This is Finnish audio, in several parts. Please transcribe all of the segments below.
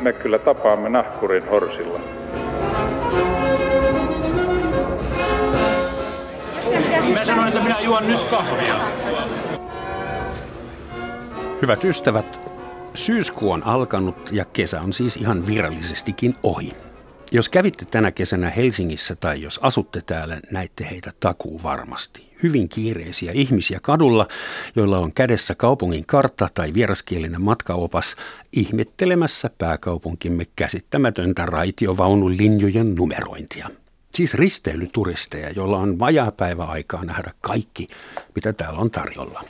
me kyllä tapaamme nahkurin horsilla. Mä sanoin, että minä juon nyt kahvia. Hyvät ystävät, syyskuu on alkanut ja kesä on siis ihan virallisestikin ohi. Jos kävitte tänä kesänä Helsingissä tai jos asutte täällä, näitte heitä takuu varmasti. Hyvin kiireisiä ihmisiä kadulla, joilla on kädessä kaupungin kartta tai vieraskielinen matkaopas ihmettelemässä pääkaupunkimme käsittämätöntä raitiovaunun linjojen numerointia. Siis risteilyturisteja, joilla on vajaa päivä aikaa nähdä kaikki, mitä täällä on tarjolla.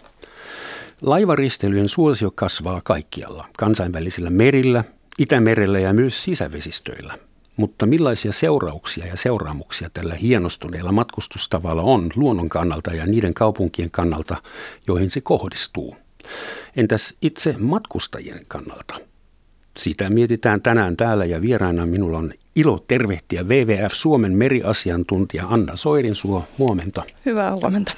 Laivaristeilyjen suosio kasvaa kaikkialla, kansainvälisillä merillä, Itämerellä ja myös sisävesistöillä. Mutta millaisia seurauksia ja seuraamuksia tällä hienostuneella matkustustavalla on luonnon kannalta ja niiden kaupunkien kannalta, joihin se kohdistuu? Entäs itse matkustajien kannalta? Sitä mietitään tänään täällä ja vieraana minulla on ilo tervehtiä WWF Suomen meriasiantuntija Anna Soirinsuo. Huomenta. Hyvää huomenta.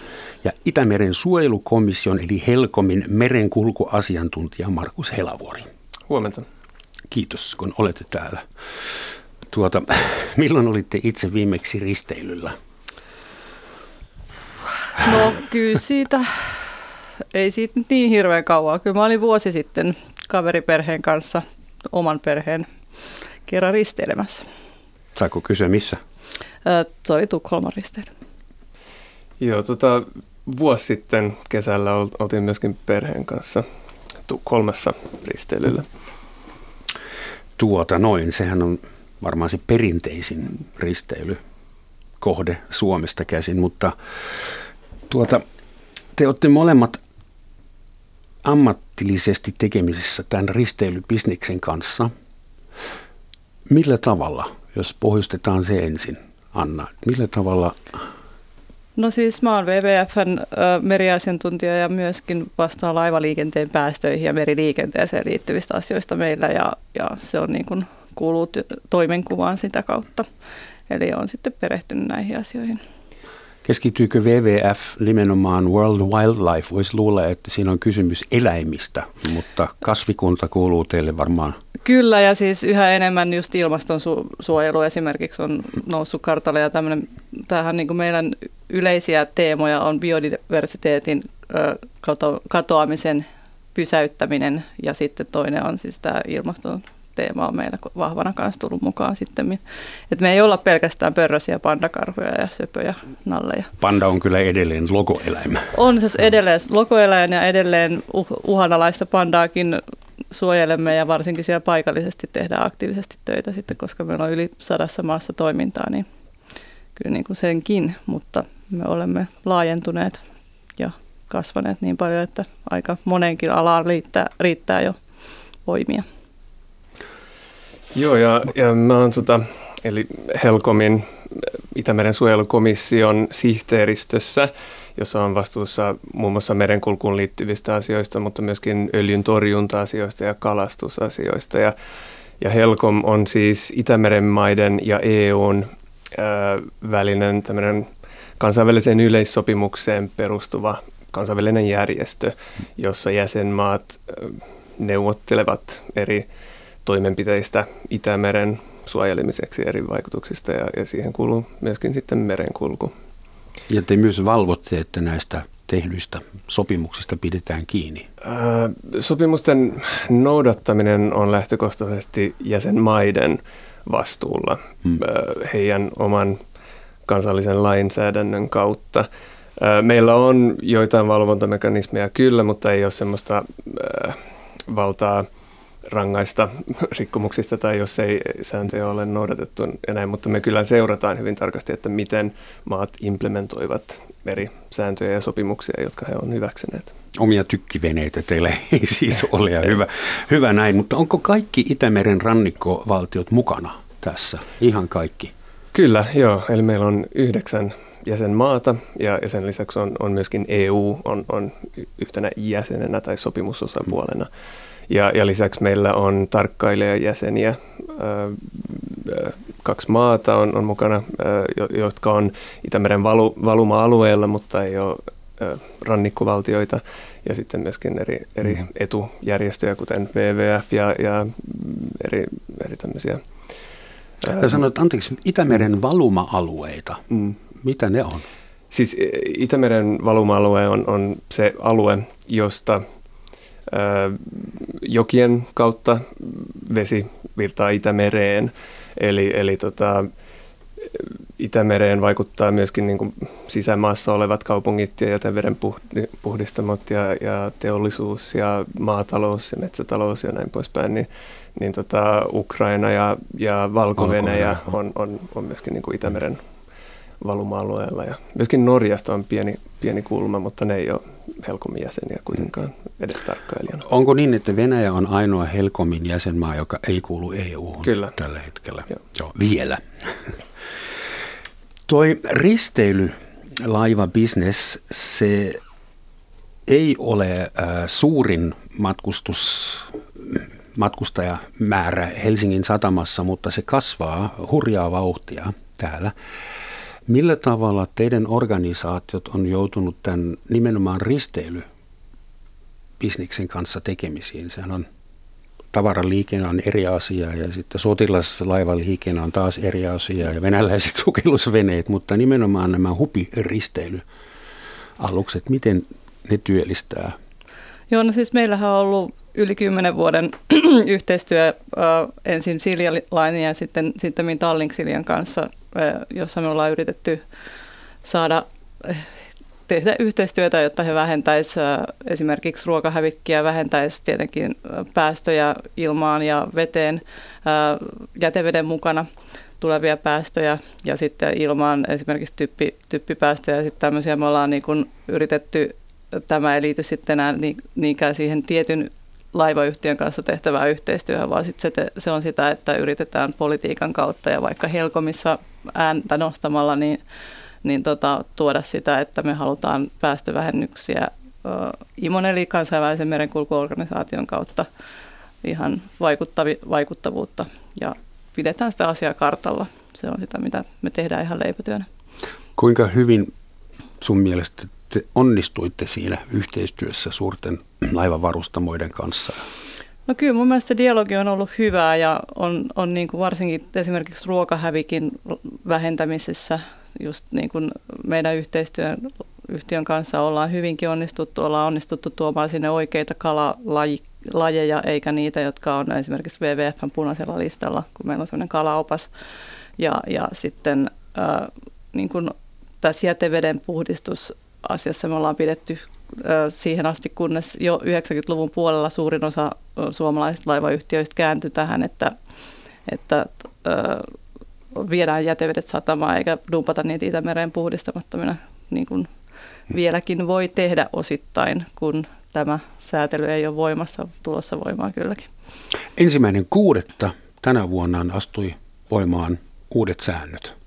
Ja Itämeren suojelukomission eli Helkomin merenkulkuasiantuntija Markus Helavuori. Huomenta. Kiitos, kun olette täällä. Tuota, milloin olitte itse viimeksi risteilyllä? No kyllä siitä, ei siitä nyt niin hirveän kauaa. Kyllä mä olin vuosi sitten kaveriperheen kanssa oman perheen kerran risteilemässä. Saako kysyä missä? Se oli Tukholman risteily. Joo, tota, vuosi sitten kesällä oltiin myöskin perheen kanssa Tukholmassa risteilyllä. Tuota noin, sehän on varmaan se perinteisin risteilykohde Suomesta käsin, mutta tuota, te olette molemmat ammatillisesti tekemisissä tämän risteilybisneksen kanssa. Millä tavalla, jos pohjustetaan se ensin, Anna, millä tavalla No siis mä oon WWFn meriasiantuntija ja myöskin vastaan laivaliikenteen päästöihin ja meriliikenteeseen liittyvistä asioista meillä ja, ja se on niin kuin kuuluu toimenkuvaan sitä kautta. Eli on sitten perehtynyt näihin asioihin. Keskittyykö WWF nimenomaan World Wildlife? Voisi luulla, että siinä on kysymys eläimistä, mutta kasvikunta kuuluu teille varmaan. Kyllä, ja siis yhä enemmän just ilmastonsuojelu esimerkiksi on noussut kartalle, ja tämähän niin kuin meidän yleisiä teemoja on biodiversiteetin katoamisen pysäyttäminen, ja sitten toinen on siis tämä ilmaston teema on meillä vahvana kanssa tullut mukaan sitten. Et me ei olla pelkästään pörrösiä pandakarhuja ja söpöjä, nalleja. Panda on kyllä edelleen logoeläin. On se edelleen logoeläin ja edelleen uh, uhanalaista pandaakin suojelemme ja varsinkin siellä paikallisesti tehdään aktiivisesti töitä sitten, koska meillä on yli sadassa maassa toimintaa, niin kyllä niin kuin senkin, mutta me olemme laajentuneet ja kasvaneet niin paljon, että aika monenkin alaan riittää, riittää jo voimia. Joo, ja, ja mä oon tota, eli Helkomin Itämeren suojelukomission sihteeristössä, jossa on vastuussa muun muassa merenkulkuun liittyvistä asioista, mutta myöskin öljyn torjunta-asioista ja kalastusasioista. Ja, ja Helkom on siis Itämeren maiden ja EUn ää, välinen tämmöinen kansainväliseen yleissopimukseen perustuva kansainvälinen järjestö, jossa jäsenmaat neuvottelevat eri toimenpiteistä Itämeren suojelemiseksi eri vaikutuksista ja, ja siihen kuuluu myöskin sitten merenkulku. Ja te myös valvotte, että näistä tehdyistä sopimuksista pidetään kiinni? Sopimusten noudattaminen on lähtökohtaisesti jäsenmaiden vastuulla hmm. heidän oman kansallisen lainsäädännön kautta. Meillä on joitain valvontamekanismeja kyllä, mutta ei ole sellaista valtaa – rangaista rikkomuksista tai jos ei sääntöjä ole noudatettu ja näin, mutta me kyllä seurataan hyvin tarkasti, että miten maat implementoivat eri sääntöjä ja sopimuksia, jotka he on hyväksyneet. Omia tykkiveneitä teillä ei siis ole ja hyvä, hyvä näin, mutta onko kaikki Itämeren rannikkovaltiot mukana tässä? Ihan kaikki? Kyllä, joo. Eli meillä on yhdeksän jäsenmaata ja, ja sen lisäksi on, on myöskin EU on, on yhtenä jäsenenä tai sopimusosapuolena. Mm. Ja, ja lisäksi meillä on tarkkailijajäseniä. Kaksi maata on, on mukana, jotka on Itämeren valu, valuma-alueella, mutta ei ole rannikkovaltioita ja sitten myöskin eri, eri mm. etujärjestöjä, kuten WWF ja, ja eri, eri tämmöisiä. Ja sanoit, anteeksi, Itämeren valuma-alueita, mm. mitä ne on? Siis Itämeren valuma-alue on, on se alue, josta jokien kautta vesi virtaa Itämereen. Eli, eli tota, Itämereen vaikuttaa myöskin niin kuin sisämaassa olevat kaupungit ja jäteveden puhdistamot ja, ja teollisuus ja maatalous ja metsätalous ja näin poispäin, niin, niin tota Ukraina ja, ja Valko-Venäjä on, on, on myöskin niin kuin Itämeren valuma-alueella. Ja myöskin Norjasta on pieni, pieni kulma, mutta ne ei ole Helcomin jäseniä kuitenkaan edes tarkkailijana. Onko niin, että Venäjä on ainoa Helcomin jäsenmaa, joka ei kuulu EU Kyllä. tällä hetkellä? Joo. Joo, vielä. Toi risteily, laiva business, se ei ole äh, suurin matkustus, matkustajamäärä Helsingin satamassa, mutta se kasvaa hurjaa vauhtia täällä. Millä tavalla teidän organisaatiot on joutunut tämän nimenomaan risteilybisniksen kanssa tekemisiin? Sehän on tavaraliikenne on eri asia ja sitten sotilaslaivaliikenne on taas eri asia ja venäläiset sukellusveneet, mutta nimenomaan nämä hupiristeilyalukset, miten ne työllistää? Joo, no siis meillähän on ollut yli kymmenen vuoden yhteistyö ensin Silja Lainin ja sitten, sitten Tallink Siljan kanssa, jossa me ollaan yritetty saada tehdä yhteistyötä, jotta he vähentäisivät esimerkiksi ruokahävikkiä, vähentäisivät tietenkin päästöjä ilmaan ja veteen jäteveden mukana tulevia päästöjä ja sitten ilmaan esimerkiksi typpi, typpipäästöjä ja sitten tämmöisiä. Me ollaan niin kuin yritetty, tämä ei liity sitten enää niinkään siihen tietyn laivayhtiön kanssa tehtävää yhteistyöhön, vaan sitten se, se on sitä, että yritetään politiikan kautta ja vaikka Helkomissa ääntä nostamalla, niin niin tota, tuoda sitä, että me halutaan päästövähennyksiä IMON eli kansainvälisen merenkulkuorganisaation kautta ihan vaikuttavi, vaikuttavuutta ja pidetään sitä asiaa kartalla. Se on sitä, mitä me tehdään ihan leipätyönä. Kuinka hyvin sun mielestä te onnistuitte siinä yhteistyössä suurten laivavarustamoiden kanssa? No kyllä mun mielestä dialogi on ollut hyvää ja on, on niin kuin varsinkin esimerkiksi ruokahävikin vähentämisessä just niin kuin meidän yhteistyön yhtiön kanssa ollaan hyvinkin onnistuttu, ollaan onnistuttu tuomaan sinne oikeita kalalajeja, eikä niitä, jotka on esimerkiksi WWFn punaisella listalla, kun meillä on sellainen kalaopas. Ja, ja sitten äh, niin kuin tässä jäteveden puhdistusasiassa me ollaan pidetty siihen asti, kunnes jo 90-luvun puolella suurin osa suomalaisista laivayhtiöistä kääntyi tähän, että, että viedään jätevedet satamaan eikä dumpata niitä Itämereen puhdistamattomina, niin kuin vieläkin voi tehdä osittain, kun tämä säätely ei ole voimassa, tulossa voimaan kylläkin. Ensimmäinen kuudetta tänä vuonna astui voimaan uudet säännöt.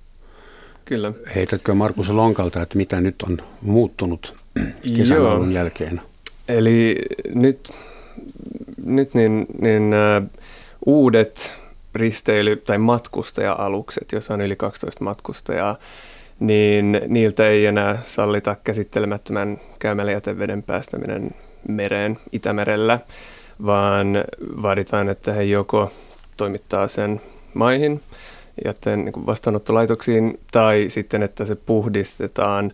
Kyllä. Heitätkö Markus Lonkalta, että mitä nyt on muuttunut kesän jälkeen? Eli nyt, nyt niin, niin äh, uudet risteily- tai matkustaja-alukset, jos on yli 12 matkustajaa, niin niiltä ei enää sallita käsittelemättömän käymäläjäteveden päästäminen mereen Itämerellä, vaan vaaditaan, että he joko toimittaa sen maihin, jätteen niin vastaanottolaitoksiin, tai sitten, että se puhdistetaan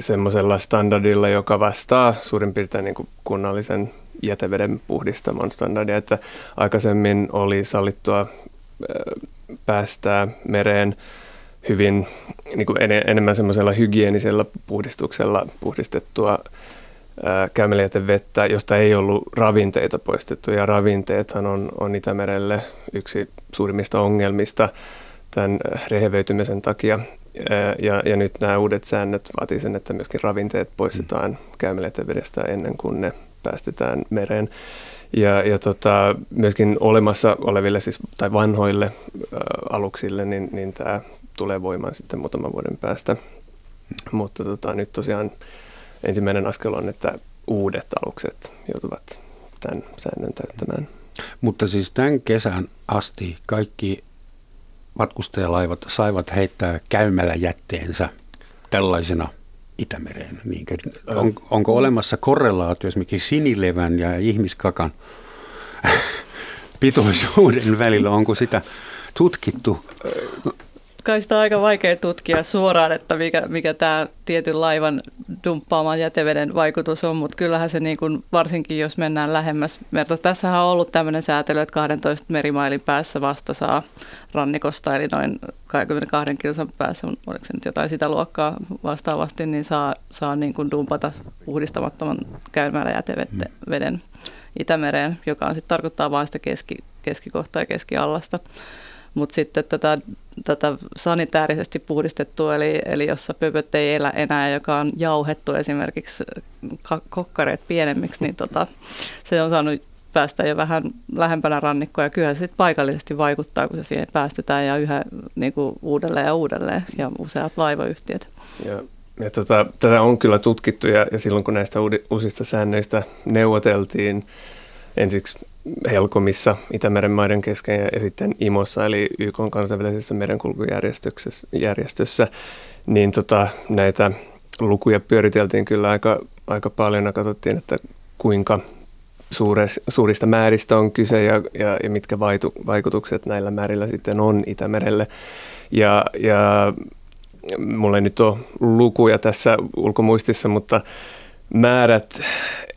semmoisella standardilla, joka vastaa suurin piirtein niin kuin kunnallisen jäteveden puhdistamon standardia, että aikaisemmin oli sallittua päästää mereen hyvin niin kuin en, enemmän semmoisella hygienisellä puhdistuksella puhdistettua käymäläjätevettä, josta ei ollut ravinteita poistettu. Ja ravinteethan on, on Itämerelle yksi suurimmista ongelmista tämän rehevöitymisen takia. Ja, ja nyt nämä uudet säännöt vaatii sen, että myöskin ravinteet poistetaan mm. käymäläjätevedestä ennen kuin ne päästetään mereen. Ja, ja tota, myöskin olemassa oleville siis, tai vanhoille ä, aluksille, niin, niin tämä tulee voimaan sitten muutaman vuoden päästä. Mutta tota, nyt tosiaan ensimmäinen askel on, että uudet alukset joutuvat tämän säännön täyttämään. Mutta siis tämän kesän asti kaikki matkustajalaivat saivat heittää käymällä jätteensä tällaisena Itämereen? Niinkö? On, onko olemassa korrelaatio esimerkiksi sinilevän ja ihmiskakan pitoisuuden välillä? Onko sitä tutkittu? Kai sitä on aika vaikea tutkia suoraan, että mikä, mikä tämä tietyn laivan dumppaaman jäteveden vaikutus on, mutta kyllähän se niin kuin, varsinkin jos mennään lähemmäs merta. Tässähän on ollut tämmöinen säätely, että 12 merimailin päässä vasta saa rannikosta, eli noin 22 kilsan päässä, oliko se nyt jotain sitä luokkaa vastaavasti, niin saa, saa niin kuin dumpata puhdistamattoman käymällä jäteveden mm. Itämereen, joka on sitten tarkoittaa vain sitä keski, keskikohtaa ja keskiallasta. Mutta sitten tätä, tätä sanitäärisesti puhdistettua, eli, eli jossa pöpöt ei elä enää, joka on jauhettu esimerkiksi kokkareet pienemmiksi, niin tota, se on saanut päästä jo vähän lähempänä rannikkoa ja kyllä se sitten paikallisesti vaikuttaa, kun se siihen päästetään ja yhä niin kuin uudelleen ja uudelleen ja useat laivayhtiöt. Ja, ja tota, tätä on kyllä tutkittu ja, ja silloin kun näistä uusista säännöistä neuvoteltiin ensiksi Helkomissa Itämeren maiden kesken ja sitten IMOssa eli YK kansainvälisessä merenkulkujärjestössä, niin tota, näitä lukuja pyöriteltiin kyllä aika, aika paljon ja katsottiin, että kuinka suure, suurista määristä on kyse ja, ja, ja mitkä vaitu, vaikutukset näillä määrillä sitten on Itämerelle. Ja, ja mulla ei nyt ole lukuja tässä ulkomuistissa, mutta määrät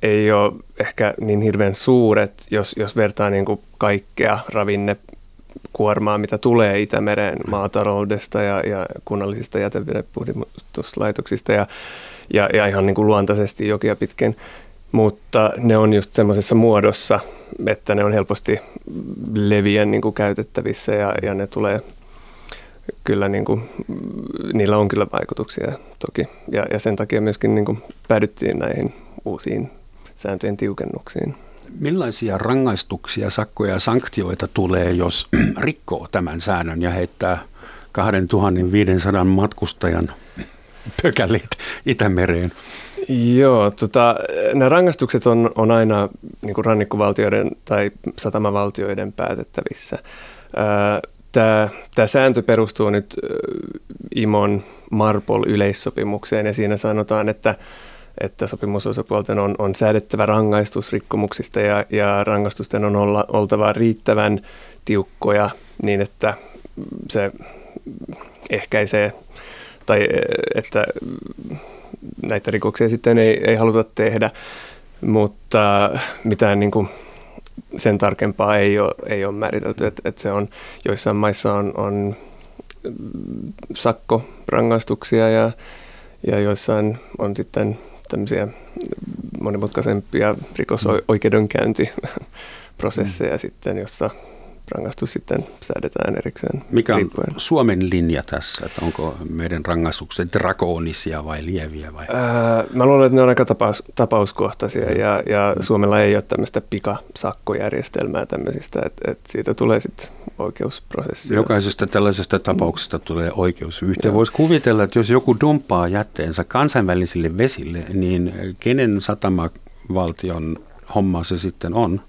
ei ole ehkä niin hirveän suuret, jos, jos vertaa niin kuin kaikkea ravinnekuormaa, mitä tulee Itämeren maataloudesta ja, ja kunnallisista jätevedenpuhdistuslaitoksista ja, ja, ja ihan niin kuin luontaisesti jokia pitkin. Mutta ne on just semmoisessa muodossa, että ne on helposti leviän niin kuin käytettävissä ja, ja ne tulee kyllä niin kuin, niillä on kyllä vaikutuksia toki. Ja, ja sen takia myöskin niin kuin päädyttiin näihin uusiin sääntöjen tiukennuksiin. Millaisia rangaistuksia, sakkoja ja sanktioita tulee, jos rikkoo tämän säännön ja heittää 2500 matkustajan pökälit Itämereen? Joo, tota, nämä rangaistukset on, on aina niin kuin rannikkovaltioiden tai satamavaltioiden päätettävissä. Tämä, tämä sääntö perustuu nyt IMON Marpol-yleissopimukseen ja siinä sanotaan, että että sopimusosapuolten on, on säädettävä rangaistus rikkomuksista ja, ja rangaistusten on olla, oltava riittävän tiukkoja niin, että se ehkäisee tai että näitä rikoksia sitten ei, ei haluta tehdä, mutta mitään niin kuin sen tarkempaa ei ole, ei ole määritelty, että, että se on, joissain maissa on, on sakkorangaistuksia ja, ja joissain on sitten tämmöisiä monimutkaisempia rikosoikeudenkäyntiprosesseja mm. sitten, jossa rangaistus sitten säädetään erikseen. Mikä on riippuen. Suomen linja tässä? Että onko meidän rangaistukset drakoonisia vai lieviä? Vai? Ää, mä luulen, että ne on aika tapaus, tapauskohtaisia mm. ja, ja Suomella ei ole tämmöistä pikasakkojärjestelmää tämmöisistä, että, että siitä tulee sitten oikeusprosessi. Jokaisesta tällaisesta tapauksesta tulee oikeusyhtiö. Voisi kuvitella, että jos joku dumppaa jätteensä kansainvälisille vesille, niin kenen satamavaltion homma se sitten on?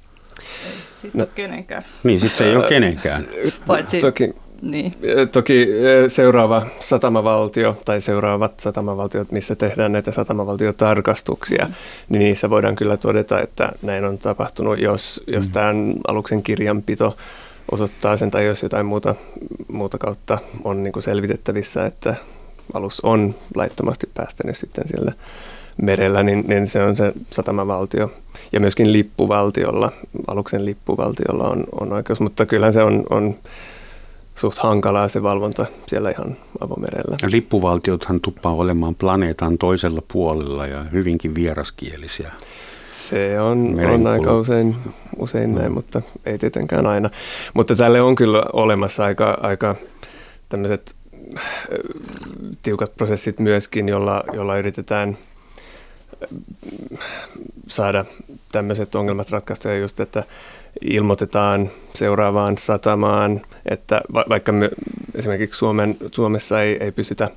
Sitten no, ole kenenkään. Niin, sitten se ei ole kenenkään. Paitsi, toki, niin. toki seuraava satamavaltio tai seuraavat satamavaltiot, missä tehdään näitä satamavaltiotarkastuksia, mm. niin niissä voidaan kyllä todeta, että näin on tapahtunut, jos, jos mm. tämän aluksen kirjanpito osoittaa sen tai jos jotain muuta, muuta kautta on niin selvitettävissä, että alus on laittomasti päästänyt sitten siellä merellä, niin, niin se on se satamavaltio. Ja myöskin lippuvaltiolla, aluksen lippuvaltiolla on, on oikeus, mutta kyllä se on, on suht hankalaa se valvonta siellä ihan avomerellä. Lippuvaltiothan tuppaa olemaan planeetan toisella puolella ja hyvinkin vieraskielisiä. Se on, on aika usein, usein näin, mutta ei tietenkään aina. Mutta tälle on kyllä olemassa aika, aika tämmöiset äh, tiukat prosessit myöskin, jolla, jolla yritetään – saada tämmöiset ongelmat ratkaistua just, että ilmoitetaan seuraavaan satamaan, että va- vaikka me, esimerkiksi Suomen, Suomessa ei, ei pystytä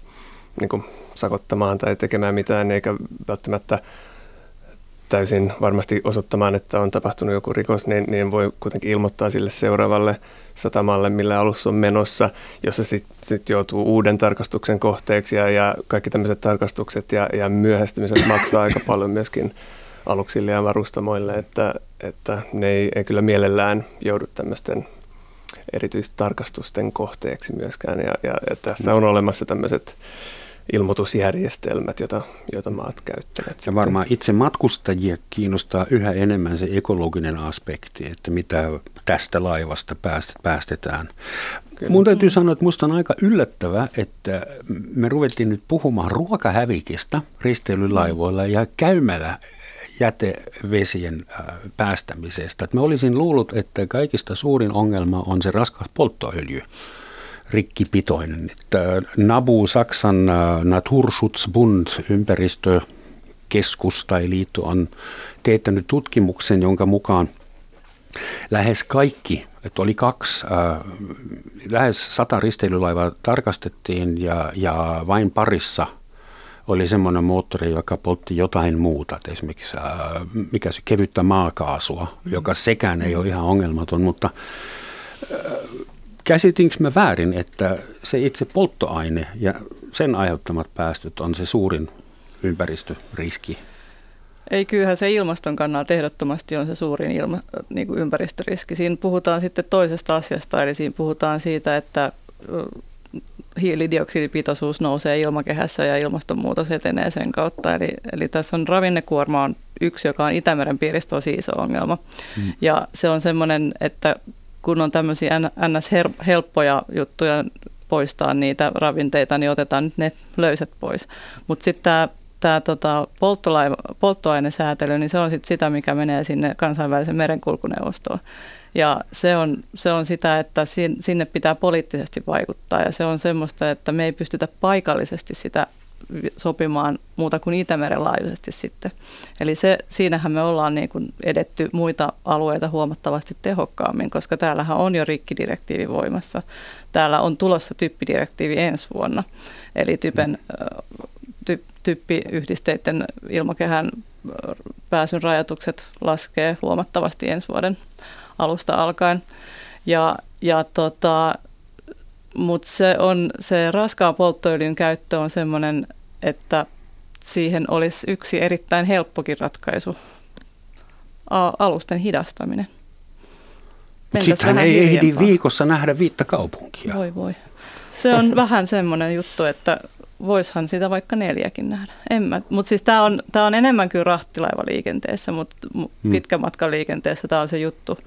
niin kuin, sakottamaan tai tekemään mitään, eikä välttämättä täysin varmasti osoittamaan, että on tapahtunut joku rikos, niin, niin voi kuitenkin ilmoittaa sille seuraavalle satamalle, millä alus on menossa, jossa sitten sit joutuu uuden tarkastuksen kohteeksi ja, ja kaikki tämmöiset tarkastukset ja, ja myöhästymiset maksaa aika paljon myöskin aluksille ja varustamoille, että, että ne ei, ei kyllä mielellään joudu tämmöisten erityistarkastusten kohteeksi myöskään. Ja, ja, ja tässä on olemassa tämmöiset ilmoitusjärjestelmät, joita, joita maat käyttävät. Ja varmaan itse matkustajia kiinnostaa yhä enemmän se ekologinen aspekti, että mitä tästä laivasta päästetään. Kyllä. Mun täytyy sanoa, että musta on aika yllättävää, että me ruvettiin nyt puhumaan ruokahävikistä risteilylaivoilla ja käymällä jätevesien äh, päästämisestä. Että mä olisin luullut, että kaikista suurin ongelma on se raskas polttoöljy rikkipitoinen. Että NABU, Saksan äh, Naturschutzbund, ympäristökeskus tai liitto on teettänyt tutkimuksen, jonka mukaan lähes kaikki, että oli kaksi, äh, lähes sata risteilylaivaa tarkastettiin ja, ja vain parissa – oli semmoinen moottori, joka poltti jotain muuta, että esimerkiksi äh, mikä se kevyttä maakaasua, joka sekään ei ole ihan ongelmaton, mutta käsitinkö me väärin, että se itse polttoaine ja sen aiheuttamat päästöt on se suurin ympäristöriski? Ei, kyllähän se ilmaston kannalta ehdottomasti on se suurin ilma, niin kuin ympäristöriski. Siinä puhutaan sitten toisesta asiasta, eli siinä puhutaan siitä, että hiilidioksidipitoisuus nousee ilmakehässä ja ilmastonmuutos etenee sen kautta. Eli, eli tässä on ravinnekuorma on yksi, joka on Itämeren piirissä tosi iso ongelma. Mm. Ja se on semmoinen, että kun on tämmöisiä ns-helppoja juttuja poistaa niitä ravinteita, niin otetaan nyt ne löysät pois. Mutta sitten tämä tämä tota, polttoainesäätely, niin se on sit sitä, mikä menee sinne kansainvälisen merenkulkuneuvostoon. Ja se on, se on sitä, että sinne pitää poliittisesti vaikuttaa ja se on semmoista, että me ei pystytä paikallisesti sitä sopimaan muuta kuin Itämeren laajuisesti sitten. Eli se, siinähän me ollaan niin kuin edetty muita alueita huomattavasti tehokkaammin, koska täällähän on jo rikkidirektiivi voimassa. Täällä on tulossa typpidirektiivi ensi vuonna, eli typen, ty, typpiyhdisteiden ilmakehän pääsyn rajoitukset laskee huomattavasti ensi vuoden alusta alkaen. Ja, ja tota, mutta se, on, se raskaan polttoöljyn käyttö on sellainen, että siihen olisi yksi erittäin helppokin ratkaisu, alusten hidastaminen. Sittenhän ei ehdi viikossa nähdä viittä kaupunkia. Voi voi. Se on vähän semmoinen juttu, että voishan sitä vaikka neljäkin nähdä. Mutta siis tämä on, tää on enemmän kuin rahtilaivaliikenteessä, mutta hmm. pitkämatkaliikenteessä tämä on se juttu.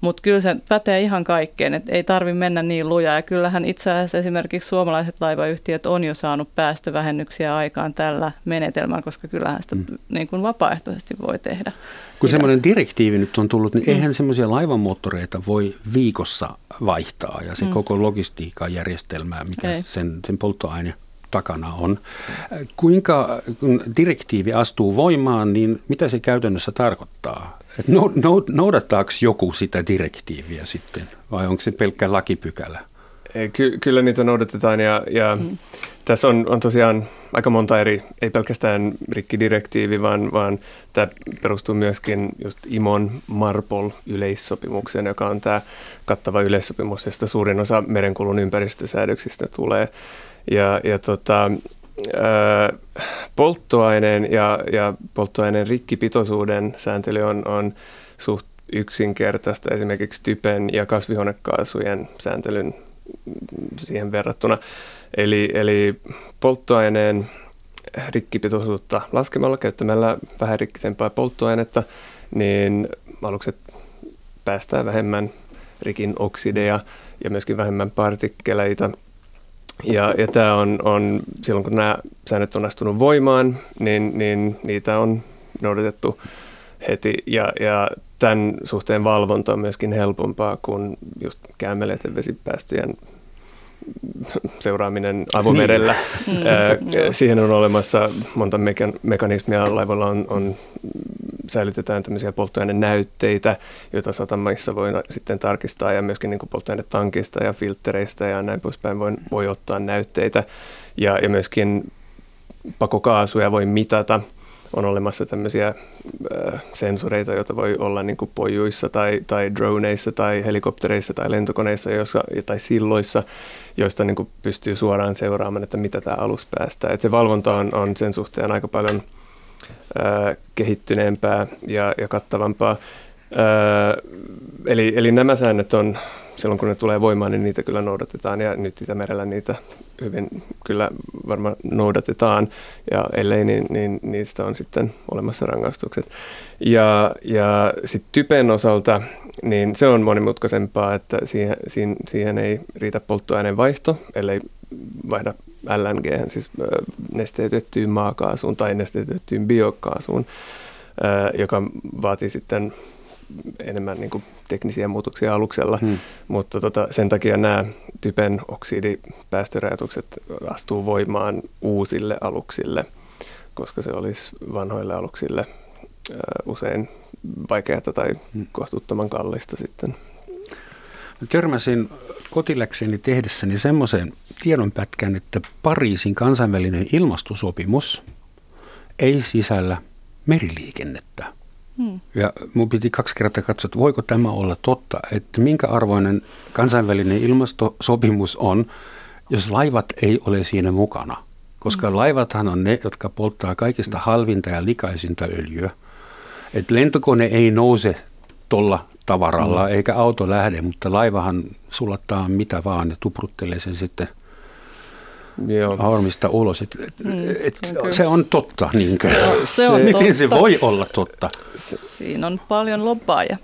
Mutta kyllä se pätee ihan kaikkeen, että ei tarvitse mennä niin lujaa. Ja kyllähän itse asiassa esimerkiksi suomalaiset laivayhtiöt on jo saanut päästövähennyksiä aikaan tällä menetelmällä, koska kyllähän sitä mm. niin kuin vapaaehtoisesti voi tehdä. Kun semmoinen direktiivi nyt on tullut, niin mm. eihän semmoisia laivamoottoreita voi viikossa vaihtaa ja se mm. koko logistiikan järjestelmä, mikä sen, sen polttoaine takana on. Kuinka, kun direktiivi astuu voimaan, niin mitä se käytännössä tarkoittaa? Et noudattaako joku sitä direktiiviä sitten vai onko se pelkkä lakipykälä? Ky- kyllä niitä noudatetaan ja, ja mm. tässä on, on tosiaan aika monta eri, ei pelkästään rikkidirektiivi, vaan, vaan tämä perustuu myöskin just IMON Marpol-yleissopimukseen, joka on tämä kattava yleissopimus, josta suurin osa merenkulun ympäristösäädöksistä tulee. Ja, ja tota, ää, polttoaineen ja, ja polttoaineen rikkipitoisuuden sääntely on, on suht yksinkertaista esimerkiksi typen ja kasvihuonekaasujen sääntelyn siihen verrattuna. Eli, eli polttoaineen rikkipitoisuutta laskemalla, käyttämällä vähän rikkisempää polttoainetta, niin alukset päästää vähemmän rikin oksideja ja myöskin vähemmän partikkeleita ja, ja tämä on, on, silloin kun nämä säännöt on astunut voimaan, niin, niin niitä on noudatettu heti. Ja, ja tämän suhteen valvonta on myöskin helpompaa kuin just käymäleiden vesipäästöjen seuraaminen avomerellä. Niin. Mm. Siihen on olemassa monta mekanismia. Laivoilla on, on säilytetään tämmöisiä polttoainenäytteitä, joita satamissa voi sitten tarkistaa ja myöskin niin polttoainetankista ja filtreistä ja näin poispäin voi, voi ottaa näytteitä ja, ja myöskin pakokaasuja voi mitata on olemassa tämmöisiä äh, sensoreita, joita voi olla niin kuin pojuissa tai, tai droneissa tai helikoptereissa tai lentokoneissa joissa, tai silloissa, joista niin kuin pystyy suoraan seuraamaan, että mitä tämä alus päästää. Et se valvonta on, on sen suhteen aika paljon kehittyneempää ja, ja kattavampaa. Äh, eli, eli nämä säännöt on silloin kun ne tulee voimaan, niin niitä kyllä noudatetaan ja nyt Itämerellä niitä hyvin kyllä varmaan noudatetaan ja ellei, niin, niin niistä on sitten olemassa rangaistukset. Ja, ja sitten typen osalta, niin se on monimutkaisempaa, että siihen, siihen, siihen ei riitä polttoaineen vaihto, ellei vaihda LNG, siis nesteytettyyn maakaasuun tai nesteytettyyn biokaasuun, joka vaatii sitten enemmän niin kuin teknisiä muutoksia aluksella, hmm. mutta tota, sen takia nämä typen oksidipäästörajoitukset astuu voimaan uusille aluksille, koska se olisi vanhoille aluksille äh, usein vaikeaa tai hmm. kohtuuttoman kallista sitten. Törmäsin kotiläkseni tehdessäni semmoisen tiedonpätkän, että Pariisin kansainvälinen ilmastosopimus ei sisällä meriliikennettä. Hmm. Ja mun piti kaksi kertaa katsoa, että voiko tämä olla totta, että minkä arvoinen kansainvälinen ilmastosopimus on, jos laivat ei ole siinä mukana. Koska hmm. laivathan on ne, jotka polttaa kaikista halvinta ja likaisinta öljyä. Et lentokone ei nouse tuolla tavaralla, hmm. eikä auto lähde, mutta laivahan sulattaa mitä vaan ja tupruttelee sen sitten – Joo. Ulos. Et, mm, et, se on totta, niinkö? Se on Miten totta. se voi olla totta? Siinä on paljon lobbaaja.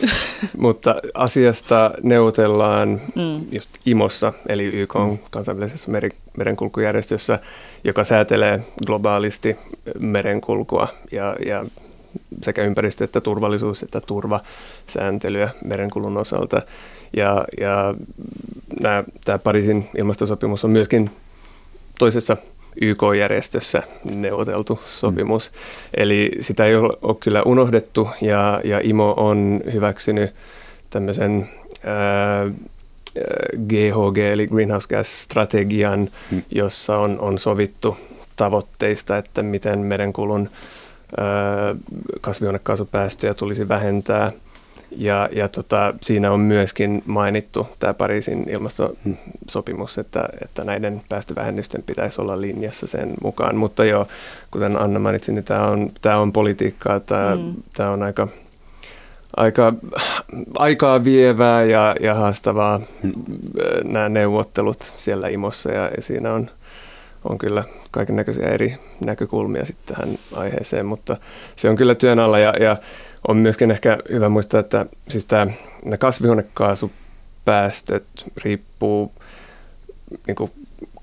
Mutta asiasta neuvotellaan mm. just IMOssa, eli YK on kansainvälisessä meri, merenkulkujärjestössä, joka säätelee globaalisti merenkulkua ja, ja sekä ympäristö- että turvallisuus- että turvasääntelyä merenkulun osalta. Ja, ja nämä, tämä Pariisin ilmastosopimus on myöskin toisessa YK-järjestössä neuvoteltu sopimus. Mm. Eli sitä ei ole, kyllä unohdettu ja, ja IMO on hyväksynyt tämmöisen ää, GHG eli Greenhouse Gas-strategian, mm. jossa on, on sovittu tavoitteista, että miten merenkulun kasvihuonekaasupäästöjä tulisi vähentää – ja, ja tota, siinä on myöskin mainittu tämä Pariisin ilmastosopimus, että, että näiden päästövähennysten pitäisi olla linjassa sen mukaan. Mutta joo, kuten Anna mainitsi, niin tämä on, tämä on politiikkaa, tämä, mm. tämä on aika, aika aikaa vievää ja, ja haastavaa mm. nämä neuvottelut siellä imossa ja, ja siinä on, on kyllä kaiken näköisiä eri näkökulmia sitten tähän aiheeseen, mutta se on kyllä työn alla ja, ja on myöskin ehkä hyvä muistaa, että siis tämä, nämä kasvihuonekaasupäästöt riippuu niin kuin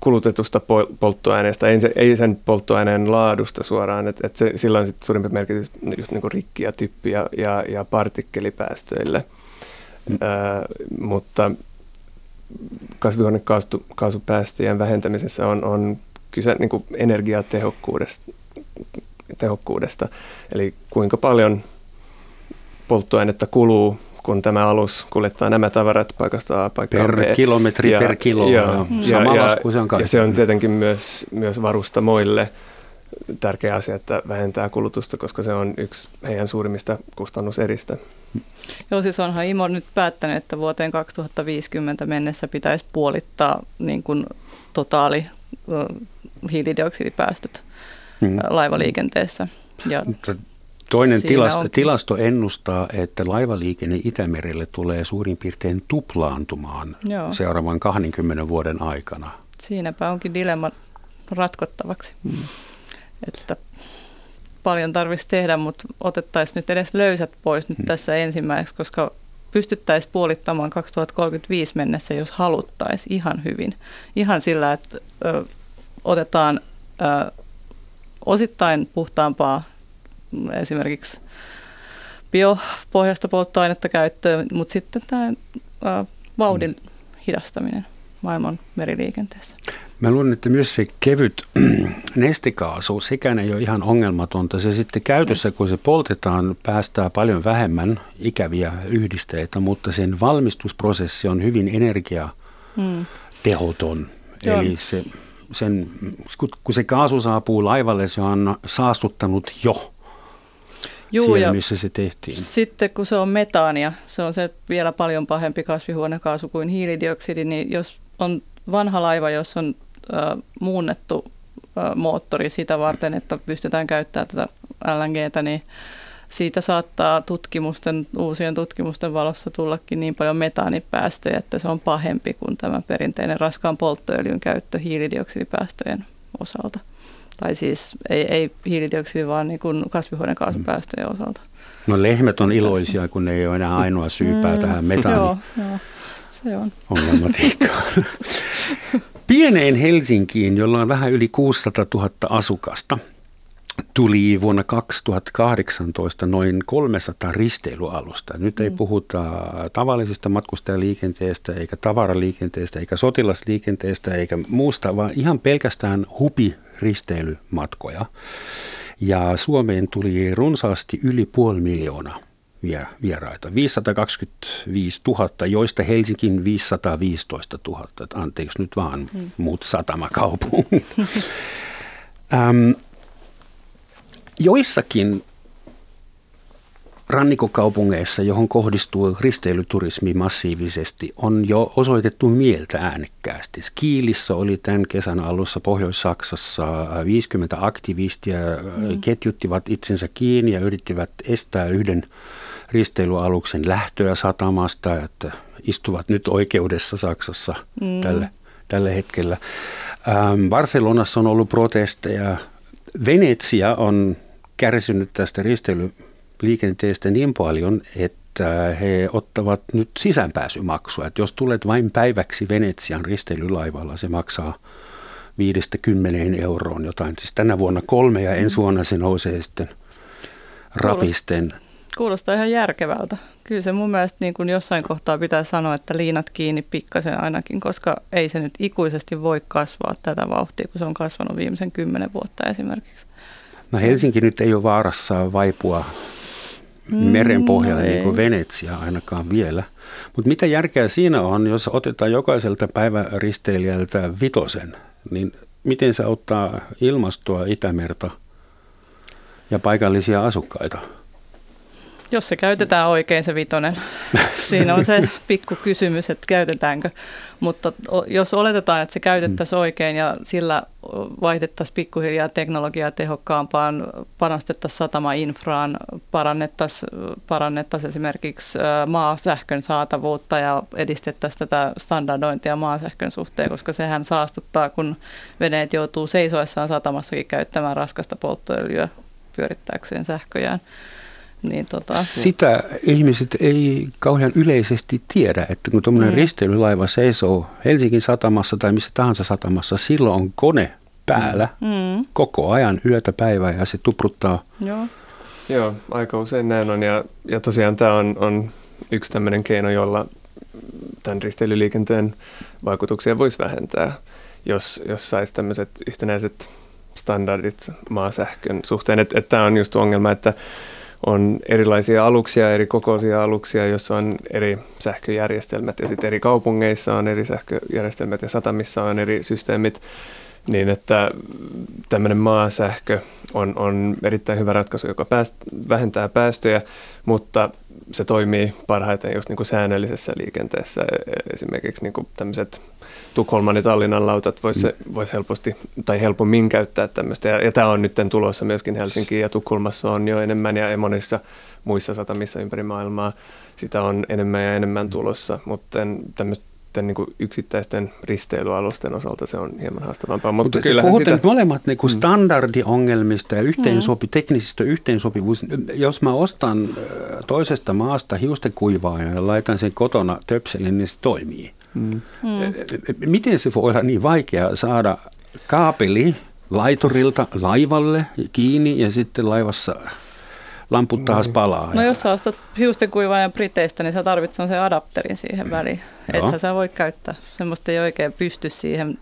kulutetusta polttoaineesta, ei, se, ei sen polttoaineen laadusta suoraan, että et se, sillä on sitten suurimpi merkitys just niin kuin rikki ja typpi ja, ja, ja partikkelipäästöille. Mm. Ää, mutta kasvihuonekaasupäästöjen vähentämisessä on, on kyse niin kuin energiatehokkuudesta, tehokkuudesta, eli kuinka paljon polttoainetta kuluu, kun tämä alus kuljettaa nämä tavarat paikasta A paikkaan Per B. kilometri ja, per kilo. Ja, ja, Sama ja, lasku se on Ja se on tietenkin myös, myös varustamoille tärkeä asia, että vähentää kulutusta, koska se on yksi heidän suurimmista kustannuseristä. Joo, siis onhan IMO nyt päättänyt, että vuoteen 2050 mennessä pitäisi puolittaa niin kuin totaali hiilidioksidipäästöt hmm. laivaliikenteessä. Ja Toinen tilasto, on... tilasto ennustaa, että laivaliikenne Itämerelle tulee suurin piirtein tuplaantumaan Joo. seuraavan 20 vuoden aikana. Siinäpä onkin dilemma ratkottavaksi. Hmm. Että paljon tarvitsisi tehdä, mutta otettaisiin nyt edes löysät pois nyt hmm. tässä ensimmäiseksi, koska pystyttäisiin puolittamaan 2035 mennessä, jos haluttaisiin ihan hyvin. Ihan sillä, että otetaan ö, osittain puhtaampaa esimerkiksi biopohjaista polttoainetta käyttöön, mutta sitten tämä vauhdin hidastaminen maailman meriliikenteessä. Mä luulen, että myös se kevyt nestekaasu, sekään ei ole ihan ongelmatonta. Se sitten käytössä, kun se poltetaan, päästää paljon vähemmän ikäviä yhdisteitä, mutta sen valmistusprosessi on hyvin energiatehoton. Mm. Eli se sen, kun se kaasu saapuu laivalle, se on saastuttanut jo Juu, siellä, ja missä se tehtiin. Sitten kun se on metaania, se on se vielä paljon pahempi kasvihuonekaasu kuin hiilidioksidi, niin jos on vanha laiva, jos on äh, muunnettu äh, moottori sitä varten, että pystytään käyttämään tätä LNGtä, niin siitä saattaa tutkimusten, uusien tutkimusten valossa tullakin niin paljon metaanipäästöjä, että se on pahempi kuin tämä perinteinen raskaan polttoöljyn käyttö hiilidioksidipäästöjen osalta. Tai siis ei, ei hiilidioksidi, vaan niin kuin kasvihuonekaasupäästöjen mm. osalta. No lehmät on iloisia, kun ne ei ole enää ainoa syypää mm, tähän metaani. Joo, joo, se on. Ongelmatiikkaan. Pieneen Helsinkiin, jolla on vähän yli 600 000 asukasta, tuli vuonna 2018 noin 300 risteilyalusta. Nyt ei mm. puhuta tavallisesta matkustajaliikenteestä, eikä tavaraliikenteestä, eikä sotilasliikenteestä, eikä muusta, vaan ihan pelkästään hupi-risteilymatkoja. Ja Suomeen tuli runsaasti yli puoli miljoonaa vieraita. 525 000, joista Helsinkin 515 000. Anteeksi nyt vaan mm. muut satamakaupungit. ähm, joissakin rannikokaupungeissa, johon kohdistuu risteilyturismi massiivisesti, on jo osoitettu mieltä äänekkäästi. Skiilissä oli tämän kesän alussa Pohjois-Saksassa 50 aktivistia, mm. ketjuttivat itsensä kiinni ja yrittivät estää yhden risteilyaluksen lähtöä satamasta, että istuvat nyt oikeudessa Saksassa mm. tällä, tällä hetkellä. Ähm, Barcelonassa on ollut protesteja. Venetsia on kärsinyt tästä risteilyliikenteestä niin paljon, että he ottavat nyt sisäänpääsymaksua. Että jos tulet vain päiväksi Venetsian risteilylaivalla, se maksaa 5-10 euroon jotain. Siis tänä vuonna kolme ja ensi vuonna se nousee sitten rapisten. Kuulostaa ihan järkevältä. Kyllä se mun mielestä niin kuin jossain kohtaa pitää sanoa, että liinat kiinni pikkasen ainakin, koska ei se nyt ikuisesti voi kasvaa tätä vauhtia, kun se on kasvanut viimeisen kymmenen vuotta esimerkiksi. No Helsinki nyt ei ole vaarassa vaipua mm, meren pohjalle niin kuin Venetsia ainakaan vielä. Mutta mitä järkeä siinä on, jos otetaan jokaiselta päiväristeilijältä vitosen, niin miten se auttaa ilmastoa, Itämerta ja paikallisia asukkaita? Jos se käytetään oikein se vitonen. Siinä on se pikku kysymys, että käytetäänkö. Mutta jos oletetaan, että se käytettäisiin oikein ja sillä vaihdettaisiin pikkuhiljaa teknologiaa tehokkaampaan, panostettaisiin satama-infraan, parannettaisiin, parannettaisiin esimerkiksi maasähkön saatavuutta ja edistettäisiin tätä standardointia maasähkön suhteen, koska sehän saastuttaa, kun veneet joutuu seisoessaan satamassakin käyttämään raskasta polttoöljyä pyörittääkseen sähköjään. Niin tota, Sitä ihmiset ei kauhean yleisesti tiedä, että kun tuommoinen mm. risteilylaiva seisoo Helsingin satamassa tai missä tahansa satamassa, silloin on kone päällä mm. mm. koko ajan yötä päivää ja se tupruttaa. Joo, Joo aika usein näin on ja, ja tosiaan tämä on, on yksi tämmöinen keino, jolla tämän risteilyliikenteen vaikutuksia voisi vähentää, jos, jos saisi tämmöiset yhtenäiset standardit maasähkön suhteen. Että et tämä on just ongelma, että on erilaisia aluksia, eri kokoisia aluksia, joissa on eri sähköjärjestelmät ja sitten eri kaupungeissa on eri sähköjärjestelmät ja satamissa on eri systeemit, niin että tämmöinen maasähkö on, on erittäin hyvä ratkaisu, joka pääst, vähentää päästöjä, mutta se toimii parhaiten just niin kuin säännöllisessä liikenteessä. Esimerkiksi niin kuin tämmöiset Tukholman ja Tallinnan lautat voisi mm. vois helposti tai helpommin käyttää tämmöistä. Ja, ja tämä on nyt tulossa myöskin Helsinkiin ja Tukholmassa on jo enemmän ja monissa muissa satamissa ympäri maailmaa sitä on enemmän ja enemmän tulossa, mutta tämmöistä niin kuin yksittäisten risteilyalusten osalta se on hieman haastavampaa. Mutta, mutta kyllä puhutte sitä... molemmat niin kuin mm. standardiongelmista ja yhteensopi, mm. teknisistä yhteensopivuus. Jos mä ostan toisesta maasta hiustekuivaa ja laitan sen kotona töpselin, niin se toimii. Mm. Miten se voi olla niin vaikea saada kaapeli laiturilta laivalle kiinni ja sitten laivassa lamput taas niin. palaa. No jos sä ostat hiustenkuivaajan Briteistä, niin sä tarvitset sen adapterin siihen väliin. Että sä voi käyttää. Semmoista ei oikein pysty siihen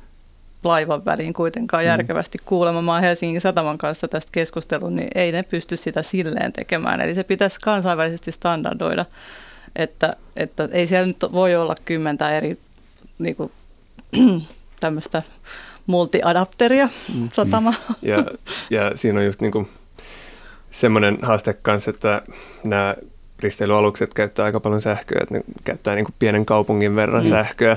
laivan väliin kuitenkaan mm. järkevästi kuulemma. Mä Helsingin Sataman kanssa tästä keskustelun, niin ei ne pysty sitä silleen tekemään. Eli se pitäisi kansainvälisesti standardoida, että, että ei siellä nyt voi olla kymmentä eri niin kuin, tämmöistä multiadapteria mm. satama. Ja, ja siinä on just niin kuin semmoinen haaste kanssa, että nämä risteilyalukset käyttää aika paljon sähköä, että ne käyttää niin kuin pienen kaupungin verran mm. sähköä,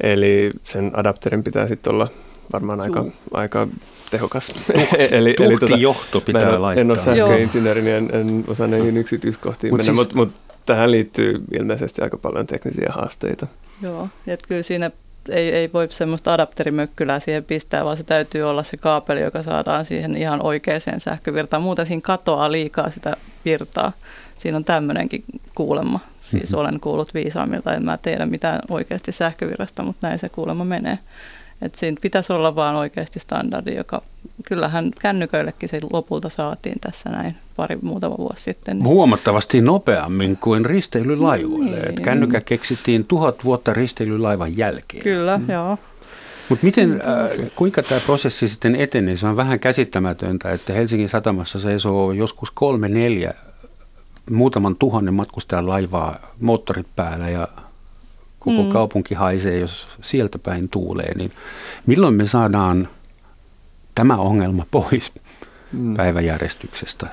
eli sen adapterin pitää sitten olla varmaan aika, aika tehokas. eli, eli tuota, johto pitää en, laittaa. En ole sähköinsinööri, niin en, en osaa näihin yksityiskohtiin mut mennä, siis, mutta mut tähän liittyy ilmeisesti aika paljon teknisiä haasteita. Joo, että kyllä siinä ei, ei voi semmoista adapterimökkylää siihen pistää, vaan se täytyy olla se kaapeli, joka saadaan siihen ihan oikeaan sähkövirtaan. Muuten siinä katoaa liikaa sitä virtaa. Siinä on tämmöinenkin kuulemma. Siis mm-hmm. olen kuullut viisaammilta, en mä tiedä mitään oikeasti sähkövirrasta, mutta näin se kuulemma menee. Että siinä pitäisi olla vaan oikeasti standardi, joka kyllähän kännyköillekin se lopulta saatiin tässä näin pari muutama vuosi sitten. Niin. Huomattavasti nopeammin kuin risteilylaivoille. Niin. Kännykä keksittiin tuhat vuotta risteilylaivan jälkeen. Kyllä, mm. joo. Mutta miten, äh, kuinka tämä prosessi sitten etenee? Se on vähän käsittämätöntä, että Helsingin satamassa seisoo joskus kolme, neljä, muutaman tuhannen matkustajan laivaa moottorit päällä ja koko mm. kaupunki haisee, jos sieltä päin tuulee, niin milloin me saadaan tämä ongelma pois mm. päiväjärjestyksestä?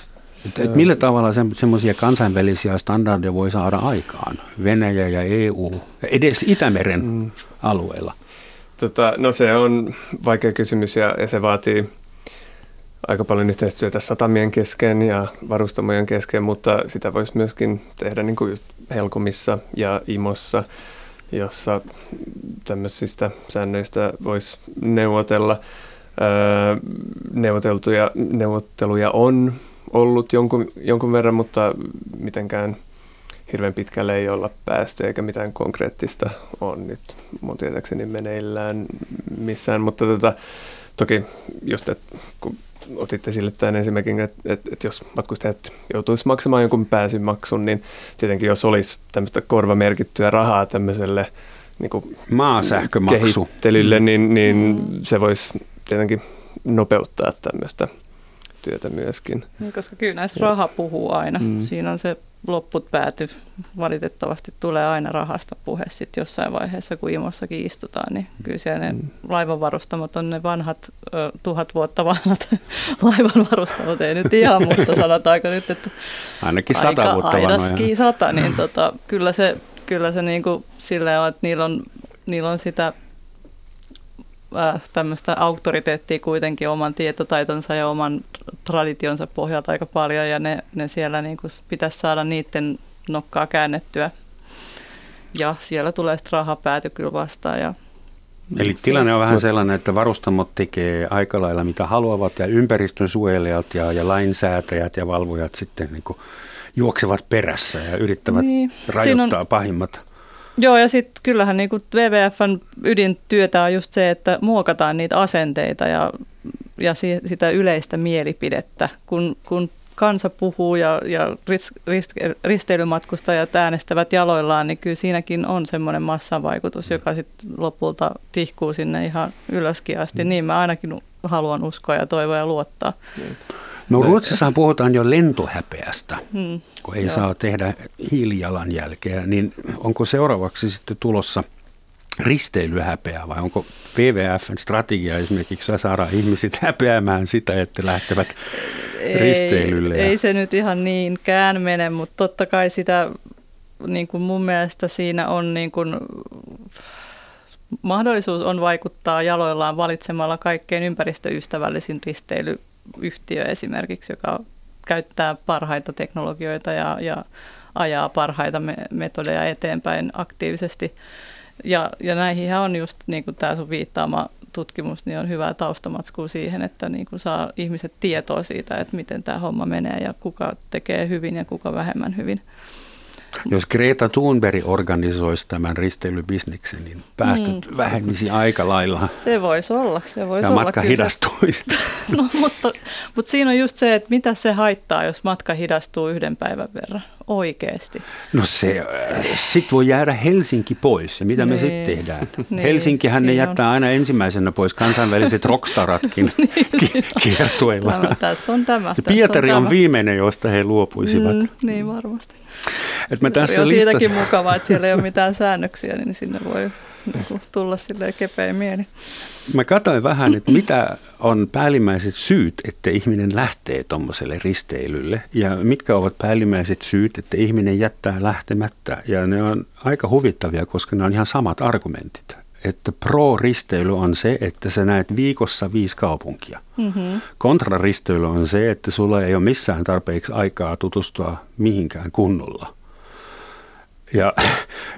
Et, et millä tavalla se, semmoisia kansainvälisiä standardeja voi saada aikaan Venäjä ja EU, edes Itämeren mm. alueella? Tota, no se on vaikea kysymys ja, ja se vaatii aika paljon yhteistyötä satamien kesken ja varustamojen kesken, mutta sitä voisi myöskin tehdä niin kuin just Helkomissa ja Imossa jossa tämmöisistä säännöistä voisi neuvotella. Öö, neuvoteltuja, neuvotteluja on ollut jonkun, jonkun verran, mutta mitenkään hirveän pitkälle ei olla päästy eikä mitään konkreettista on nyt mun tietääkseni meneillään missään, mutta tota, toki just, että kun otit esille tämän esimerkin, että, että, että jos matkustajat joutuisi maksamaan jonkun pääsymaksun, niin tietenkin jos olisi tämmöistä korvamerkittyä rahaa tämmöiselle niin kuin Maasähkömaksu. kehittelylle, niin, niin mm. se voisi tietenkin nopeuttaa tämmöistä työtä myöskin. Niin, koska kyllä näissä raha puhuu aina. Mm. Siinä on se lopput pääty. Valitettavasti tulee aina rahasta puhe sitten jossain vaiheessa, kun imossakin istutaan. Niin kyllä siellä ne mm. laivanvarustamot on ne vanhat, ö, tuhat vuotta vanhat laivanvarustamot. Ei nyt ihan, mutta sanotaanko nyt, että ainakin sata aika vuotta vanhoja. sata, niin tota, kyllä se, kyllä se niin kuin silleen on, että niillä on, niillä on sitä Äh, tämmöistä auktoriteettia kuitenkin oman tietotaitonsa ja oman traditionsa pohjalta aika paljon ja ne, ne siellä niin kuin pitäisi saada niiden nokkaa käännettyä ja siellä tulee sitten rahapääty kyllä vastaan ja Eli tilanne on vähän sellainen, että varustamot tekee aika lailla mitä haluavat ja ympäristön suojelijat ja, ja lainsäätäjät ja valvojat sitten niin juoksevat perässä ja yrittävät niin. rajoittaa on, pahimmat Joo, ja sitten kyllähän niin kuin WWFn ydintyötä on just se, että muokataan niitä asenteita ja, ja si, sitä yleistä mielipidettä, kun, kun kansa puhuu ja, ja rist, rist, risteilymatkustajat äänestävät jaloillaan, niin kyllä siinäkin on semmoinen massavaikutus, joka sitten lopulta tihkuu sinne ihan ylöskin asti. Mm. Niin mä ainakin haluan uskoa ja toivoa ja luottaa. No Ruotsissahan puhutaan jo lentohäpeästä, hmm. kun ei Joo. saa tehdä hiilijalanjälkeä, niin onko seuraavaksi sitten tulossa risteilyhäpeä vai onko WWFn strategia esimerkiksi saada ihmiset häpeämään sitä, että lähtevät ei, risteilylle? Ei se nyt ihan niinkään mene, mutta totta kai sitä niin kuin mun mielestä siinä on niin kuin, mahdollisuus on vaikuttaa jaloillaan valitsemalla kaikkein ympäristöystävällisin risteily yhtiö esimerkiksi, joka käyttää parhaita teknologioita ja, ja ajaa parhaita me- metodeja eteenpäin aktiivisesti. Ja, ja näihin on just niin kuin tämä sun viittaama tutkimus, niin on hyvää taustamatskua siihen, että niin kuin saa ihmiset tietoa siitä, että miten tämä homma menee ja kuka tekee hyvin ja kuka vähemmän hyvin. Jos Greta Thunberg organisoisi tämän risteilybisneksen, niin päästöt mm. vähenisi aika lailla. Se voisi olla. Se voisi ja olla, matka hidastuisi. no, mutta, mutta siinä on just se, että mitä se haittaa, jos matka hidastuu yhden päivän verran oikeasti. No se, sit voi jäädä Helsinki pois. Ja mitä niin. me sitten tehdään? Niin. Helsinkihän ne jättää on. aina ensimmäisenä pois kansainväliset rockstaratkin niin, kiertueilla. Tämä, tässä on tämä. Pietari on, on, tämä. viimeinen, josta he luopuisivat. Mm, niin varmasti. Et mä tässä on siitäkin mukavaa, että siellä ei ole mitään säännöksiä, niin sinne voi tulla silleen kepein mieli. Mä katsoin vähän, että mitä on päällimmäiset syyt, että ihminen lähtee tuommoiselle risteilylle ja mitkä ovat päällimmäiset syyt, että ihminen jättää lähtemättä. Ja ne on aika huvittavia, koska ne on ihan samat argumentit. Että pro-risteily on se, että sä näet viikossa viisi kaupunkia. Mm-hmm. Kontraristeily on se, että sulla ei ole missään tarpeeksi aikaa tutustua mihinkään kunnolla. Ja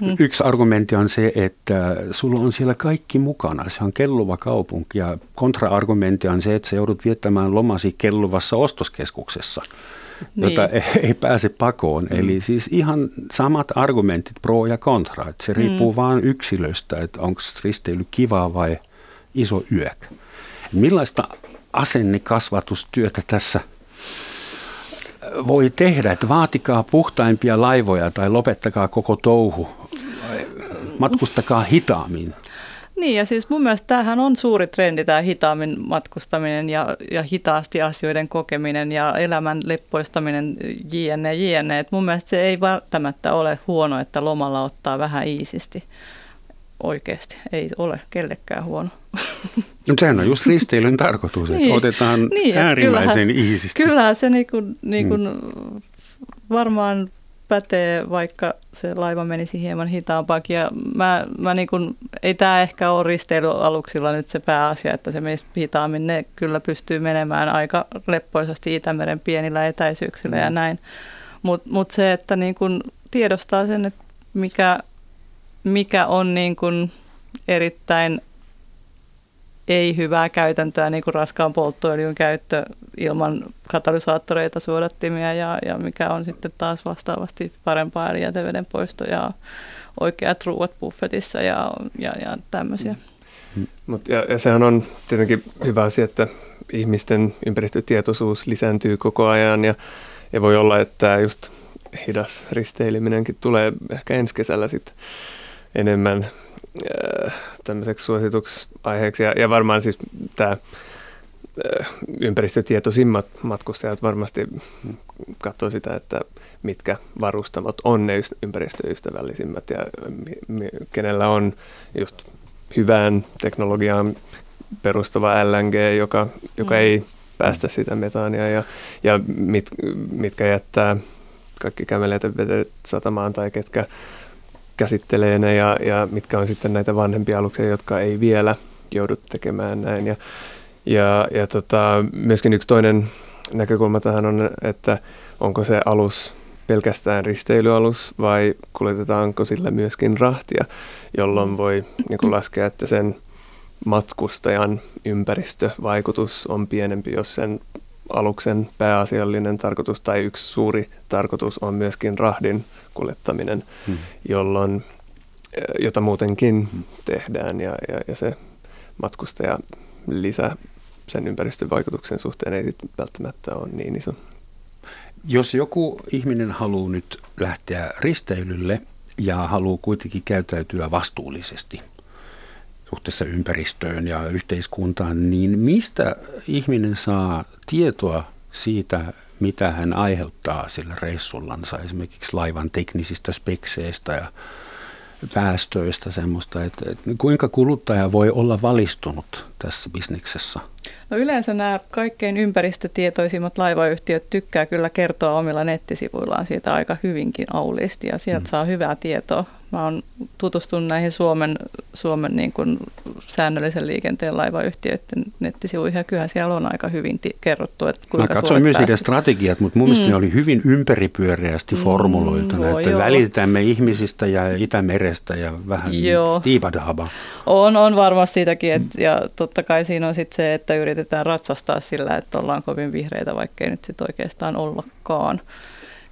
mm. yksi argumentti on se, että sulla on siellä kaikki mukana. Se on kelluva kaupunki ja kontra-argumentti on se, että sä joudut viettämään lomasi kelluvassa ostoskeskuksessa, niin. jota ei, ei pääse pakoon. Mm. Eli siis ihan samat argumentit pro ja kontra. Että se riippuu mm. vaan yksilöstä, että onko risteily kivaa vai iso yök. Millaista asennekasvatustyötä tässä – voi tehdä, että vaatikaa puhtaimpia laivoja tai lopettakaa koko touhu, matkustakaa hitaammin. Niin ja siis mun mielestä tämähän on suuri trendi tämä hitaammin matkustaminen ja, ja hitaasti asioiden kokeminen ja elämän leppoistaminen jne jne. Et mun mielestä se ei välttämättä ole huono, että lomalla ottaa vähän iisisti oikeasti. Ei ole kellekään huono. No sehän on just risteilyn tarkoitus, että niin, otetaan niin, äärimmäisen kyllähän, iisisti. Kyllähän se niin kuin, niin kuin mm. varmaan pätee, vaikka se laiva menisi hieman hitaampaakin. Ja mä, mä niin kuin, ei tämä ehkä ole risteilyaluksilla nyt se pääasia, että se menisi hitaammin. Ne kyllä pystyy menemään aika leppoisasti Itämeren pienillä etäisyyksillä mm. ja näin. Mutta mut se, että niin kuin tiedostaa sen, että mikä, mikä on niin kuin erittäin ei hyvää käytäntöä, niin kuin raskaan polttoöljyn käyttö ilman katalysaattoreita, suodattimia ja, ja mikä on sitten taas vastaavasti parempaa eli jäteveden poisto ja oikeat ruuat buffetissa ja, ja, ja tämmöisiä. Mm. Mut ja, ja sehän on tietenkin hyvä asia, että ihmisten ympäristötietoisuus lisääntyy koko ajan ja, ja voi olla, että just hidas risteileminenkin tulee ehkä ensi kesällä sitten enemmän äh, tämmöiseksi suosituksi aiheeksi. Ja, ja varmaan siis tämä äh, ympäristötietoisimmat matkustajat varmasti katsoo sitä, että mitkä varustamot on ne ympäristöystävällisimmät ja kenellä on just hyvään teknologiaan perustuva LNG, joka, joka mm. ei päästä sitä metaania ja, ja mit, mitkä jättää kaikki kämeleet vedet satamaan tai ketkä käsittelee ne ja, ja mitkä on sitten näitä vanhempia aluksia, jotka ei vielä joudu tekemään näin. Ja, ja, ja tota, myöskin yksi toinen näkökulma tähän on, että onko se alus pelkästään risteilyalus vai kuljetetaanko sillä myöskin rahtia, jolloin voi niin kuin laskea, että sen matkustajan ympäristövaikutus on pienempi, jos sen aluksen pääasiallinen tarkoitus tai yksi suuri tarkoitus on myöskin rahdin kuljettaminen, hmm. jolloin, eh, jota muutenkin hmm. tehdään ja, ja, ja se matkustaja lisä sen ympäristövaikutuksen suhteen ei välttämättä ole niin iso. Jos joku ihminen haluaa nyt lähteä risteilylle ja haluaa kuitenkin käyttäytyä vastuullisesti – suhteessa ympäristöön ja yhteiskuntaan, niin mistä ihminen saa tietoa siitä, mitä hän aiheuttaa sillä reissullansa, esimerkiksi laivan teknisistä spekseistä ja päästöistä semmoista, että, että kuinka kuluttaja voi olla valistunut tässä bisneksessä? No yleensä nämä kaikkein ympäristötietoisimmat laivayhtiöt tykkää kyllä kertoa omilla nettisivuillaan siitä aika hyvinkin auliisti ja sieltä mm. saa hyvää tietoa. Mä oon tutustunut näihin Suomen, Suomen niin kuin säännöllisen liikenteen laivayhtiöiden nettisivuihin ja kyllähän siellä on aika hyvin ti- kerrottu, että kuinka Mä katsoin myös niiden strategiat, mutta mun mm. mielestä ne oli hyvin ympäripyöreästi mm, formuloitu, mm, että joo. välitetään me ihmisistä ja Itämerestä ja vähän stiibadahaba. On, on varmasti siitäkin, että, ja totta kai siinä on sitten se, että yritetään ratsastaa sillä, että ollaan kovin vihreitä, vaikkei nyt sitten oikeastaan ollakaan.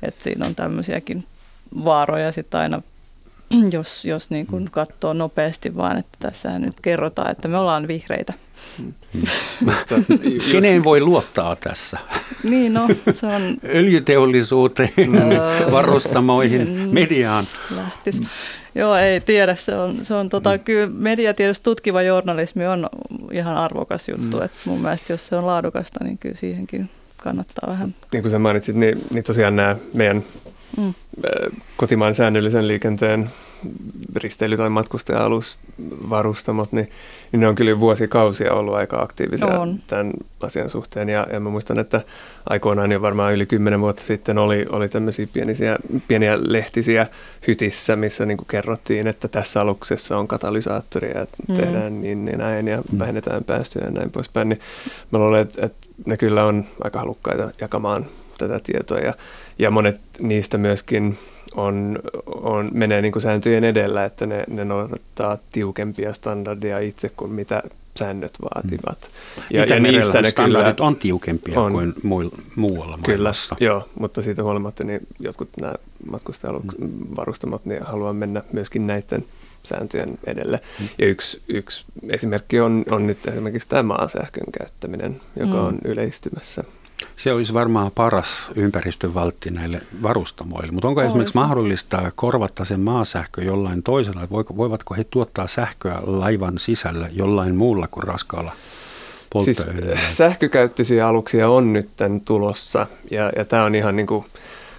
Että siinä on tämmöisiäkin vaaroja sitten aina jos, jos niin kuin katsoo nopeasti vaan, että tässä nyt kerrotaan, että me ollaan vihreitä. Mm. Keneen voi luottaa tässä? Niin, no, se on... Öljyteollisuuteen, varustamoihin, mediaan. Lähtis. Joo, ei tiedä. Se on, se on tota, mm. kyllä media tietysti tutkiva journalismi on ihan arvokas juttu. Mm. Et mun mielestä jos se on laadukasta, niin kyllä siihenkin kannattaa vähän. Niin kuin sä mainitsit, niin, niin tosiaan nämä meidän mm. kotimaan säännöllisen liikenteen risteily- tai matkustaja-alus varustamot, niin, niin ne on kyllä vuosikausia ollut aika aktiivisia on. tämän asian suhteen. Ja, ja mä muistan, että aikoinaan jo varmaan yli kymmenen vuotta sitten oli, oli tämmöisiä pieniä, pieniä lehtisiä hytissä, missä niin kerrottiin, että tässä aluksessa on katalysaattori ja mm. tehdään niin ja näin ja mm. vähennetään päästöjä ja näin poispäin. Niin mä luulen, että, että ne kyllä on aika halukkaita jakamaan tätä tietoa ja, ja monet niistä myöskin on, on, menee niin kuin sääntöjen edellä, että ne, ne noudattaa tiukempia standardia itse kuin mitä säännöt vaativat. Mm. Ja, ja niistä ne standardit kyllä on tiukempia on, kuin muualla maailmassa. Kyllä, joo, mutta siitä huolimatta niin jotkut nämä matkustajavarustamot niin haluaa mennä myöskin näiden sääntöjen edelle. Mm. Ja yksi, yksi esimerkki on, on nyt esimerkiksi tämä maasähkön käyttäminen, joka mm. on yleistymässä. Se olisi varmaan paras ympäristön valtti näille varustamoille, mutta onko Olisi. esimerkiksi mahdollista korvata sen maasähkö jollain toisella? Voivatko he tuottaa sähköä laivan sisällä jollain muulla kuin raskaalla Siis sähkökäyttöisiä aluksia on nyt tulossa ja, ja tämä on ihan niin kuin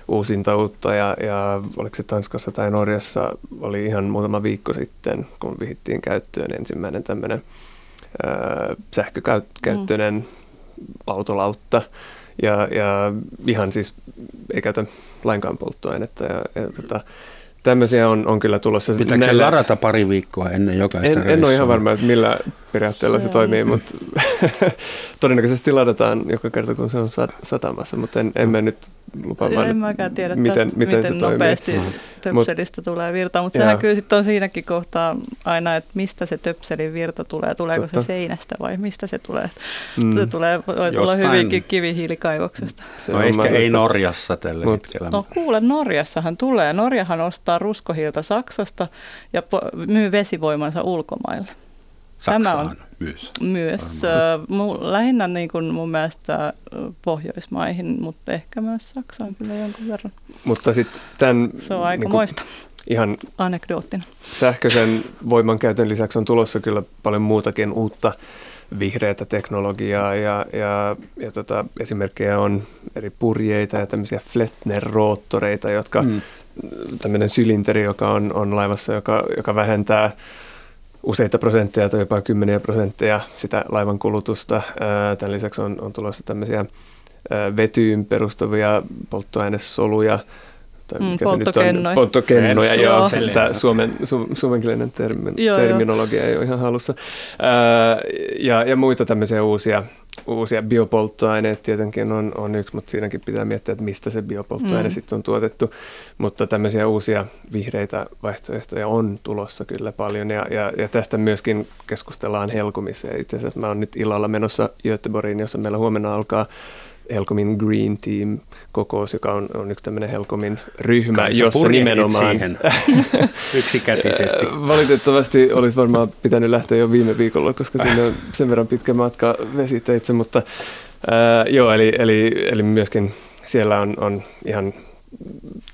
uusinta uutta ja, ja oliko se Tanskassa tai Norjassa oli ihan muutama viikko sitten, kun vihittiin käyttöön ensimmäinen tämmöinen sähkökäyttöinen mm. Autolautta. Ja, ja ihan siis ei käytä lainkaan polttoainetta. Ja, ja tota, tämmöisiä on, on kyllä tulossa. Pitääkö näillä... se varata pari viikkoa ennen jokaista En, en ole ihan varma, että millä periaatteella se, se toimii, mutta todennäköisesti ladataan joka kerta, kun se on satamassa, mutta en, en mä nyt lupaamaan, En mäkään tiedä miten, tästä, miten, miten nopeasti toimii. töpselistä Mut, tulee virta, mutta se näkyy sitten on siinäkin kohtaa aina, että mistä se töpselin virta tulee, tuleeko Totta. se seinästä vai mistä se tulee. Mm. Se tulee, voi tulla hyvinkin kivihiilikaivoksesta. Se no ehkä ei Norjassa tällä Mut, hetkellä. No kuule, Norjassahan tulee. Norjahan ostaa ruskohiilta Saksasta ja myy vesivoimansa ulkomaille. Saksaan Tämä on myös. Myös. Äh, lähinnä niin kuin mun mielestä Pohjoismaihin, mutta ehkä myös Saksaan kyllä jonkun verran. Mutta sitten tämän... Se on aika niin moista. Ihan anekdoottina. Sähköisen voimankäytön lisäksi on tulossa kyllä paljon muutakin uutta vihreätä teknologiaa ja, ja, ja tota, esimerkkejä on eri purjeita ja tämmöisiä Flettner-roottoreita, jotka mm. tämmöinen sylinteri, joka on, on laivassa, joka, joka vähentää useita prosentteja tai jopa kymmeniä prosentteja sitä laivan kulutusta. Tämän lisäksi on, on tulossa tämmöisiä vetyyn perustuvia polttoainesoluja, tai mm, mikä polttokennoja. Polttokennoja, joo. joo. Tämä suomen, su, suomenkielinen termi, joo, terminologia joo. ei ole ihan halussa. Ää, ja, ja muita tämmöisiä uusia, uusia biopolttoaineet tietenkin on, on yksi, mutta siinäkin pitää miettiä, että mistä se biopolttoaine mm. sitten on tuotettu. Mutta tämmöisiä uusia vihreitä vaihtoehtoja on tulossa kyllä paljon, ja, ja, ja tästä myöskin keskustellaan Helkomissa. Itse asiassa mä oon nyt illalla menossa Göteborgiin, jossa meillä huomenna alkaa Helcomin Green Team kokous, joka on, on yksi tämmöinen Helcomin ryhmä, Kai jossa nimenomaan... siihen yksikätisesti. Valitettavasti olisi varmaan pitänyt lähteä jo viime viikolla, koska sinne on sen verran pitkä matka vesiteitse, mutta ää, joo, eli, eli, eli myöskin siellä on, on ihan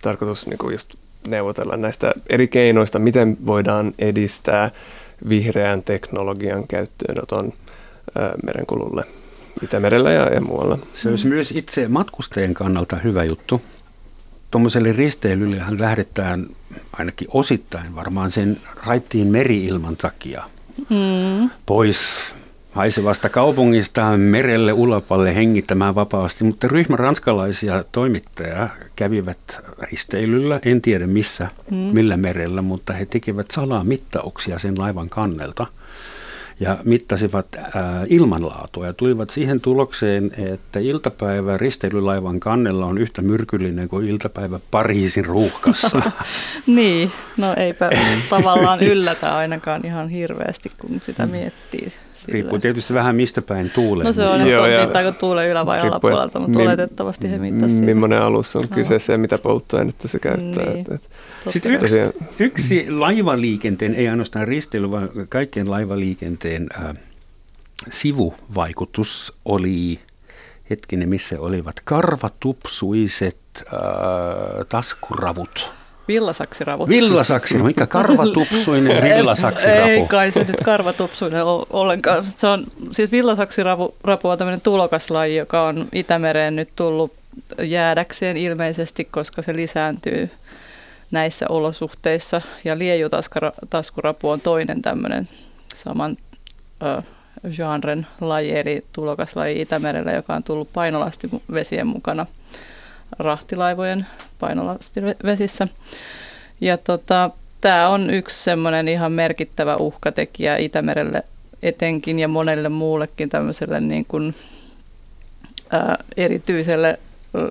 tarkoitus niin kuin just neuvotella näistä eri keinoista, miten voidaan edistää vihreän teknologian käyttöönoton merenkululle Itämerellä ja, ja muualla. Se olisi myös itse matkustajien kannalta hyvä juttu. Tuommoiselle risteilyllehän lähdetään ainakin osittain varmaan sen raittiin meriilman takia mm. pois haisevasta kaupungista merelle ulapalle hengittämään vapaasti, mutta ryhmä ranskalaisia toimittajia kävivät risteilyllä, en tiedä missä, mm. millä merellä, mutta he tekivät salaa mittauksia sen laivan kannelta – ja mittasivat ää, ilmanlaatua ja tulivat siihen tulokseen, että iltapäivä risteilylaivan kannella on yhtä myrkyllinen kuin iltapäivä Pariisin ruuhkassa. niin, no eipä tavallaan yllätä ainakaan ihan hirveästi, kun sitä miettii. Sille. Riippuu tietysti vähän mistä päin tuulee. No se on, että mittaako tuulee ylä- vai alapuolelta, mutta mi- oletettavasti he mittasivat. Millainen alus on kyseessä ja mitä polttoainetta se käyttää. Niin. Et, et. Sitten yksi, yksi laivaliikenteen, ei ainoastaan risteily, vaan kaikkien laivaliikenteen äh, sivuvaikutus oli, hetkinen missä olivat, karvatupsuiset äh, taskuravut Villasaksiravut. Villasaksiravu, mikä karvatupsuinen villasaksirapu? Ei kai se nyt karvatupsuinen ole ollenkaan. Se on, siis villasaksirapu on tämmöinen tulokaslaji, joka on Itämereen nyt tullut jäädäkseen ilmeisesti, koska se lisääntyy näissä olosuhteissa. Ja liejutaskurapu on toinen tämmöinen saman ö, genren laji, eli tulokaslaji Itämerellä, joka on tullut painolastivesien mukana rahtilaivojen painolastivesissä. Ja tota, tämä on yksi semmoinen ihan merkittävä uhkatekijä Itämerelle etenkin ja monelle muullekin tämmöiselle niin kuin, ää, erityiselle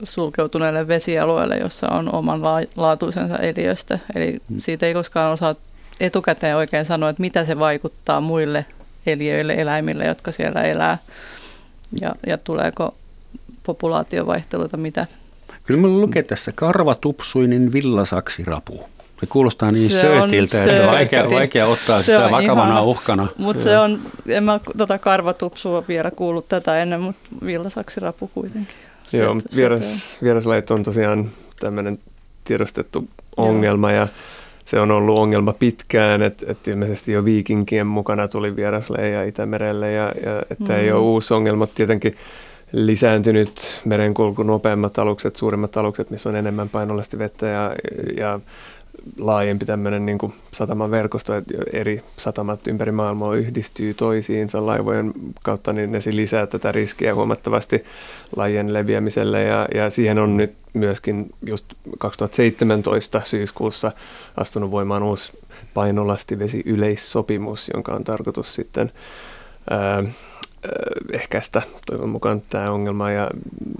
sulkeutuneelle vesialueelle, jossa on oman laatuisensa eliöstä. Eli mm. siitä ei koskaan osaa etukäteen oikein sanoa, että mitä se vaikuttaa muille eliöille, eläimille, jotka siellä elää. Ja, ja tuleeko populaatiovaihteluita, mitä? Kyllä minulla lukee tässä karvatupsuinen villasaksirapu. Se kuulostaa niin se söötiltä, että on vaikea, vaikea ottaa se sitä vakavana ihana, uhkana. Mutta se on, en mä tota karvatupsua vielä kuullut tätä ennen, mutta villasaksirapu kuitenkin. Joo, vieras, vieraslajit on tosiaan tämmöinen tiedostettu ongelma Joo. ja se on ollut ongelma pitkään, että, että ilmeisesti jo viikinkien mukana tuli vierasleija Itämerelle ja, ja että mm. ei ole uusi ongelma. Tietenkin lisääntynyt merenkulku, nopeammat alukset, suuremmat alukset, missä on enemmän painolasti vettä ja, ja laajempi tämmöinen niin kuin sataman verkosto, että eri satamat ympäri maailmaa yhdistyy toisiinsa laivojen kautta, niin ne lisää tätä riskiä huomattavasti lajien leviämiselle. Ja, ja siihen on nyt myöskin just 2017 syyskuussa astunut voimaan uusi painolastivesi yleissopimus, jonka on tarkoitus sitten ää, ehkäistä toivon mukaan tämä ongelma ja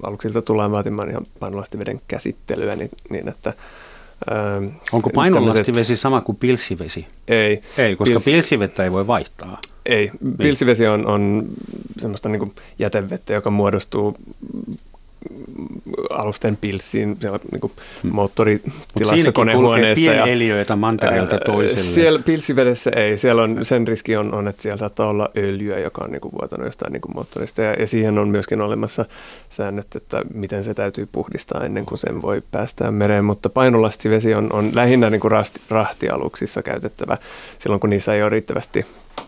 aluksilta tullaan vaatimaan ihan painolastiveden käsittelyä niin, niin että Ähm, Onko painolastivesi sama kuin pilsivesi? Ei. Ei, koska Pils... pilsivettä ei voi vaihtaa. Ei. Niin. Pilsivesi on, on semmoista niin jätevettä, joka muodostuu alusten pilssiin siellä niin kuin hmm. moottoritilassa konehuoneessa. Ja eliöitä mantereelta toiselle. Siellä pilsivedessä ei. Siellä on, sen riski on, on, että siellä saattaa olla öljyä, joka on niin kuin vuotanut jostain niin kuin moottorista. Ja, ja siihen on myöskin olemassa säännöt, että miten se täytyy puhdistaa ennen kuin sen voi päästää mereen. Mutta painolastivesi on, on lähinnä niin kuin rahti, rahtialuksissa käytettävä. Silloin kun niissä ei ole riittävästi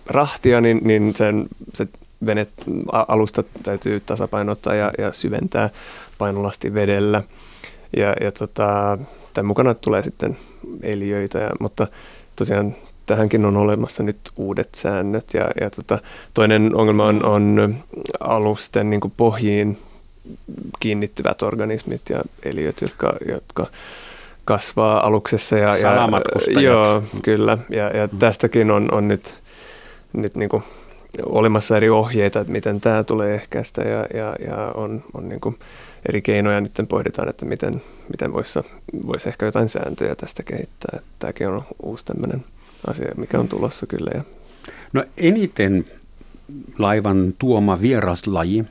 rahtia, niin, niin sen, se venet, alusta täytyy tasapainottaa ja, ja syventää painolasti vedellä. Ja, ja tota, tämän mukana tulee sitten eliöitä, ja, mutta tosiaan tähänkin on olemassa nyt uudet säännöt. Ja, ja tota, toinen ongelma on, on alusten niin kuin pohjiin kiinnittyvät organismit ja eliöt, jotka, jotka kasvaa aluksessa. Ja, ja, joo, kyllä. Ja, ja tästäkin on, on nyt, nyt niin kuin olemassa eri ohjeita, että miten tämä tulee ehkäistä ja, ja, ja on, on niin kuin eri keinoja nyt pohditaan, että miten, miten voisi vois ehkä jotain sääntöjä tästä kehittää. Että tämäkin on uusi tämmöinen asia, mikä on tulossa kyllä. Ja. No eniten laivan tuoma vieraslaji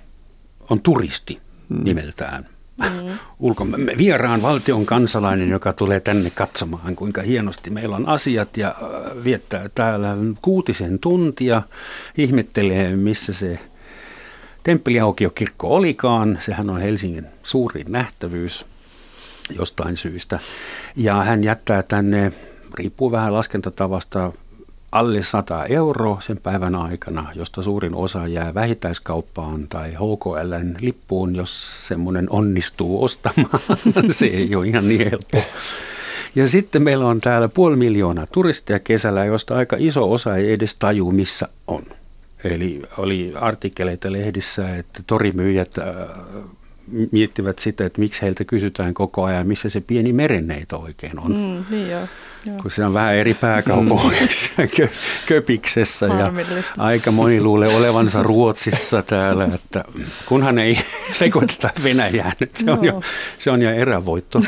on turisti hmm. nimeltään mm. ulko, vieraan valtion kansalainen, joka tulee tänne katsomaan, kuinka hienosti meillä on asiat ja äh, viettää täällä kuutisen tuntia, ihmettelee, missä se Temppeliaukiokirkko olikaan. Sehän on Helsingin suurin nähtävyys jostain syystä. Ja hän jättää tänne, riippuu vähän laskentatavasta, alle 100 euroa sen päivän aikana, josta suurin osa jää vähittäiskauppaan tai HKLn lippuun, jos semmoinen onnistuu ostamaan. Se ei ole ihan niin helppo. Ja sitten meillä on täällä puoli miljoonaa turistia kesällä, josta aika iso osa ei edes taju, missä on. Eli oli artikkeleita lehdissä, että torimyyjät äh, miettivät sitä, että miksi heiltä kysytään koko ajan, missä se pieni merenneito oikein on. Mm, niin joo, joo. Kun se on vähän eri pääkaupungeissa, kö, Köpiksessä ja aika moni luulee olevansa Ruotsissa täällä, että kunhan ei sekoiteta Venäjää nyt, se on, jo, se on jo erävoitto.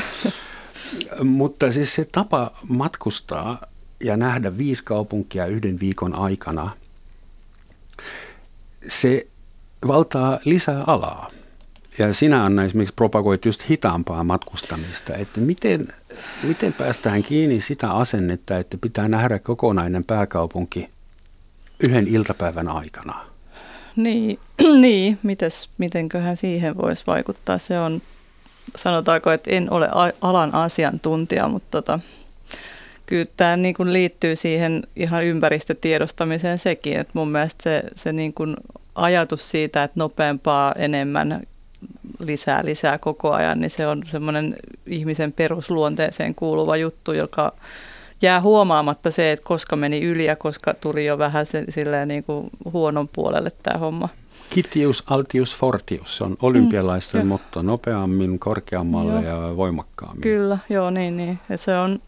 Mutta siis se tapa matkustaa ja nähdä viisi kaupunkia yhden viikon aikana, se valtaa lisää alaa. Ja sinä Anna esimerkiksi propagoit just hitaampaa matkustamista, että miten, miten päästään kiinni sitä asennetta, että pitää nähdä kokonainen pääkaupunki yhden iltapäivän aikana? Niin, niin mites, mitenköhän siihen voisi vaikuttaa? Se on, sanotaanko, että en ole alan asiantuntija, mutta tota, kyllä tämä niin kuin liittyy siihen ihan ympäristötiedostamiseen sekin, että mun mielestä se, se niin kuin ajatus siitä, että nopeampaa, enemmän lisää, lisää koko ajan, niin se on semmoinen ihmisen perusluonteeseen kuuluva juttu, joka jää huomaamatta se, että koska meni yli ja koska tuli jo vähän se, silleen niin kuin huonon puolelle tämä homma. Kitius, altius, fortius, se on olympialaisten mm, motto, nopeammin, korkeammalle joo. ja voimakkaammin. Kyllä, joo niin, niin. Ja se on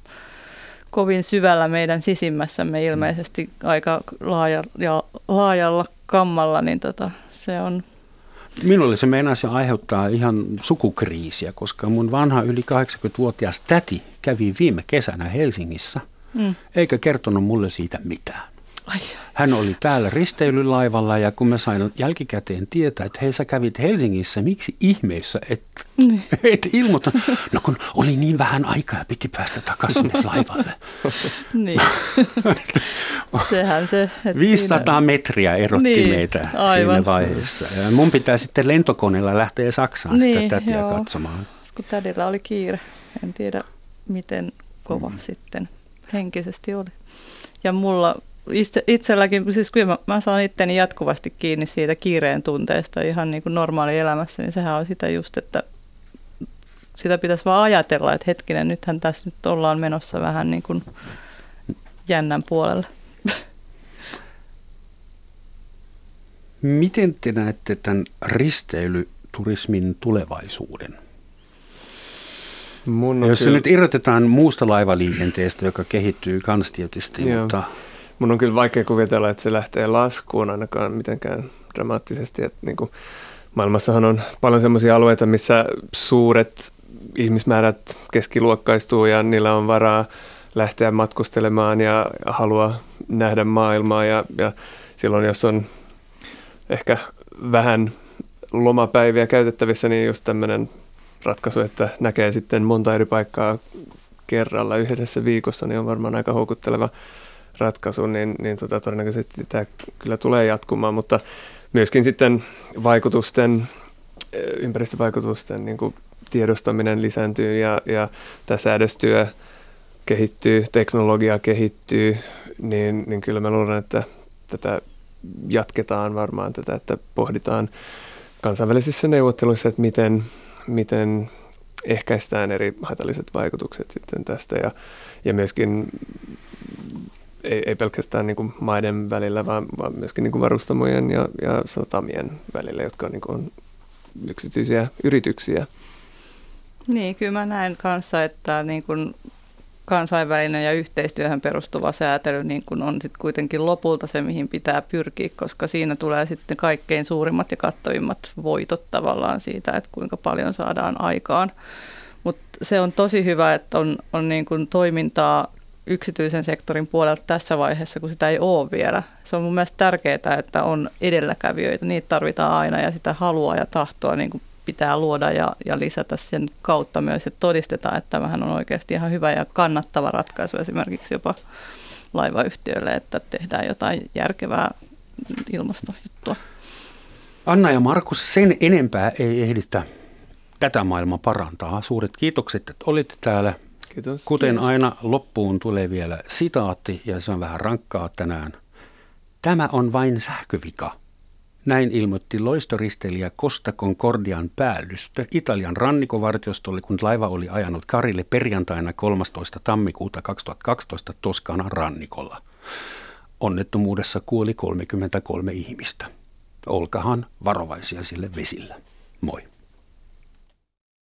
kovin syvällä meidän sisimmässämme ilmeisesti aika laaja, ja laajalla kammalla, niin tota, se on Minulle se meinasi aiheuttaa ihan sukukriisiä, koska mun vanha yli 80-vuotias täti kävi viime kesänä Helsingissä, mm. eikä kertonut mulle siitä mitään. Ai. Hän oli täällä risteilylaivalla ja kun mä sain jälkikäteen tietää, että hei sä kävit Helsingissä, miksi ihmeessä et, niin. et ilmoita? No kun oli niin vähän aikaa ja piti päästä takaisin laivalle. niin. Sehän se. 500 siinä... metriä erotti niin, meitä aivan. siinä vaiheessa. Ja mun pitää sitten lentokoneella lähteä Saksaan niin, sitä tätiä joo. katsomaan. Kun tädillä oli kiire. En tiedä miten kova mm. sitten henkisesti oli. Ja mulla itse, itselläkin, siis kyllä mä, mä saan itteni jatkuvasti kiinni siitä kiireen tunteesta ihan niin kuin normaali elämässä, niin sehän on sitä just, että sitä pitäisi vaan ajatella, että hetkinen, nythän tässä nyt ollaan menossa vähän niin kuin jännän puolelle. Miten te näette tämän risteilyturismin tulevaisuuden? Mun Jos se kyllä... nyt irrotetaan muusta laivaliikenteestä, joka kehittyy kans tietysti, Joo. mutta mun on kyllä vaikea kuvitella, että se lähtee laskuun ainakaan mitenkään dramaattisesti. Että niin kuin maailmassahan on paljon sellaisia alueita, missä suuret ihmismäärät keskiluokkaistuu ja niillä on varaa lähteä matkustelemaan ja haluaa nähdä maailmaa. Ja, ja silloin, jos on ehkä vähän lomapäiviä käytettävissä, niin just tämmöinen ratkaisu, että näkee sitten monta eri paikkaa kerralla yhdessä viikossa, niin on varmaan aika houkutteleva ratkaisu, niin, niin tota, todennäköisesti tämä kyllä tulee jatkumaan, mutta myöskin sitten vaikutusten, ympäristövaikutusten niin kuin tiedostaminen lisääntyy ja, ja tämä säädöstyö kehittyy, teknologia kehittyy, niin, niin kyllä mä luulen, että tätä jatketaan varmaan tätä, että pohditaan kansainvälisissä neuvotteluissa, että miten, miten ehkäistään eri haitalliset vaikutukset sitten tästä ja, ja myöskin ei, ei pelkästään niin kuin maiden välillä, vaan, vaan myöskin niin kuin varustamojen ja, ja satamien välillä, jotka niin kuin on yksityisiä yrityksiä. Niin, kyllä mä näen kanssa, että niin kuin kansainvälinen ja yhteistyöhön perustuva säätely niin kuin on sitten kuitenkin lopulta se, mihin pitää pyrkiä, koska siinä tulee sitten kaikkein suurimmat ja kattavimmat voitot tavallaan siitä, että kuinka paljon saadaan aikaan. Mutta se on tosi hyvä, että on, on niin kuin toimintaa yksityisen sektorin puolelta tässä vaiheessa, kun sitä ei ole vielä. Se on mun mielestä tärkeää, että on edelläkävijöitä. Niitä tarvitaan aina ja sitä halua ja tahtoa niin kuin pitää luoda ja, ja lisätä sen kautta myös, että todistetaan, että tämähän on oikeasti ihan hyvä ja kannattava ratkaisu esimerkiksi jopa laivayhtiöille, että tehdään jotain järkevää ilmastojuttua. Anna ja Markus, sen enempää ei ehditä tätä maailmaa parantaa. Suuret kiitokset, että olitte täällä. Kiitos. Kuten aina loppuun tulee vielä sitaatti ja se on vähän rankkaa tänään. Tämä on vain sähkövika. Näin ilmoitti loistoristelijä Costa Concordian päällystö Italian rannikovartiostolle, kun laiva oli ajanut Karille perjantaina 13. tammikuuta 2012 Toskanan rannikolla. Onnettomuudessa kuoli 33 ihmistä. Olkahan varovaisia sille vesillä. Moi.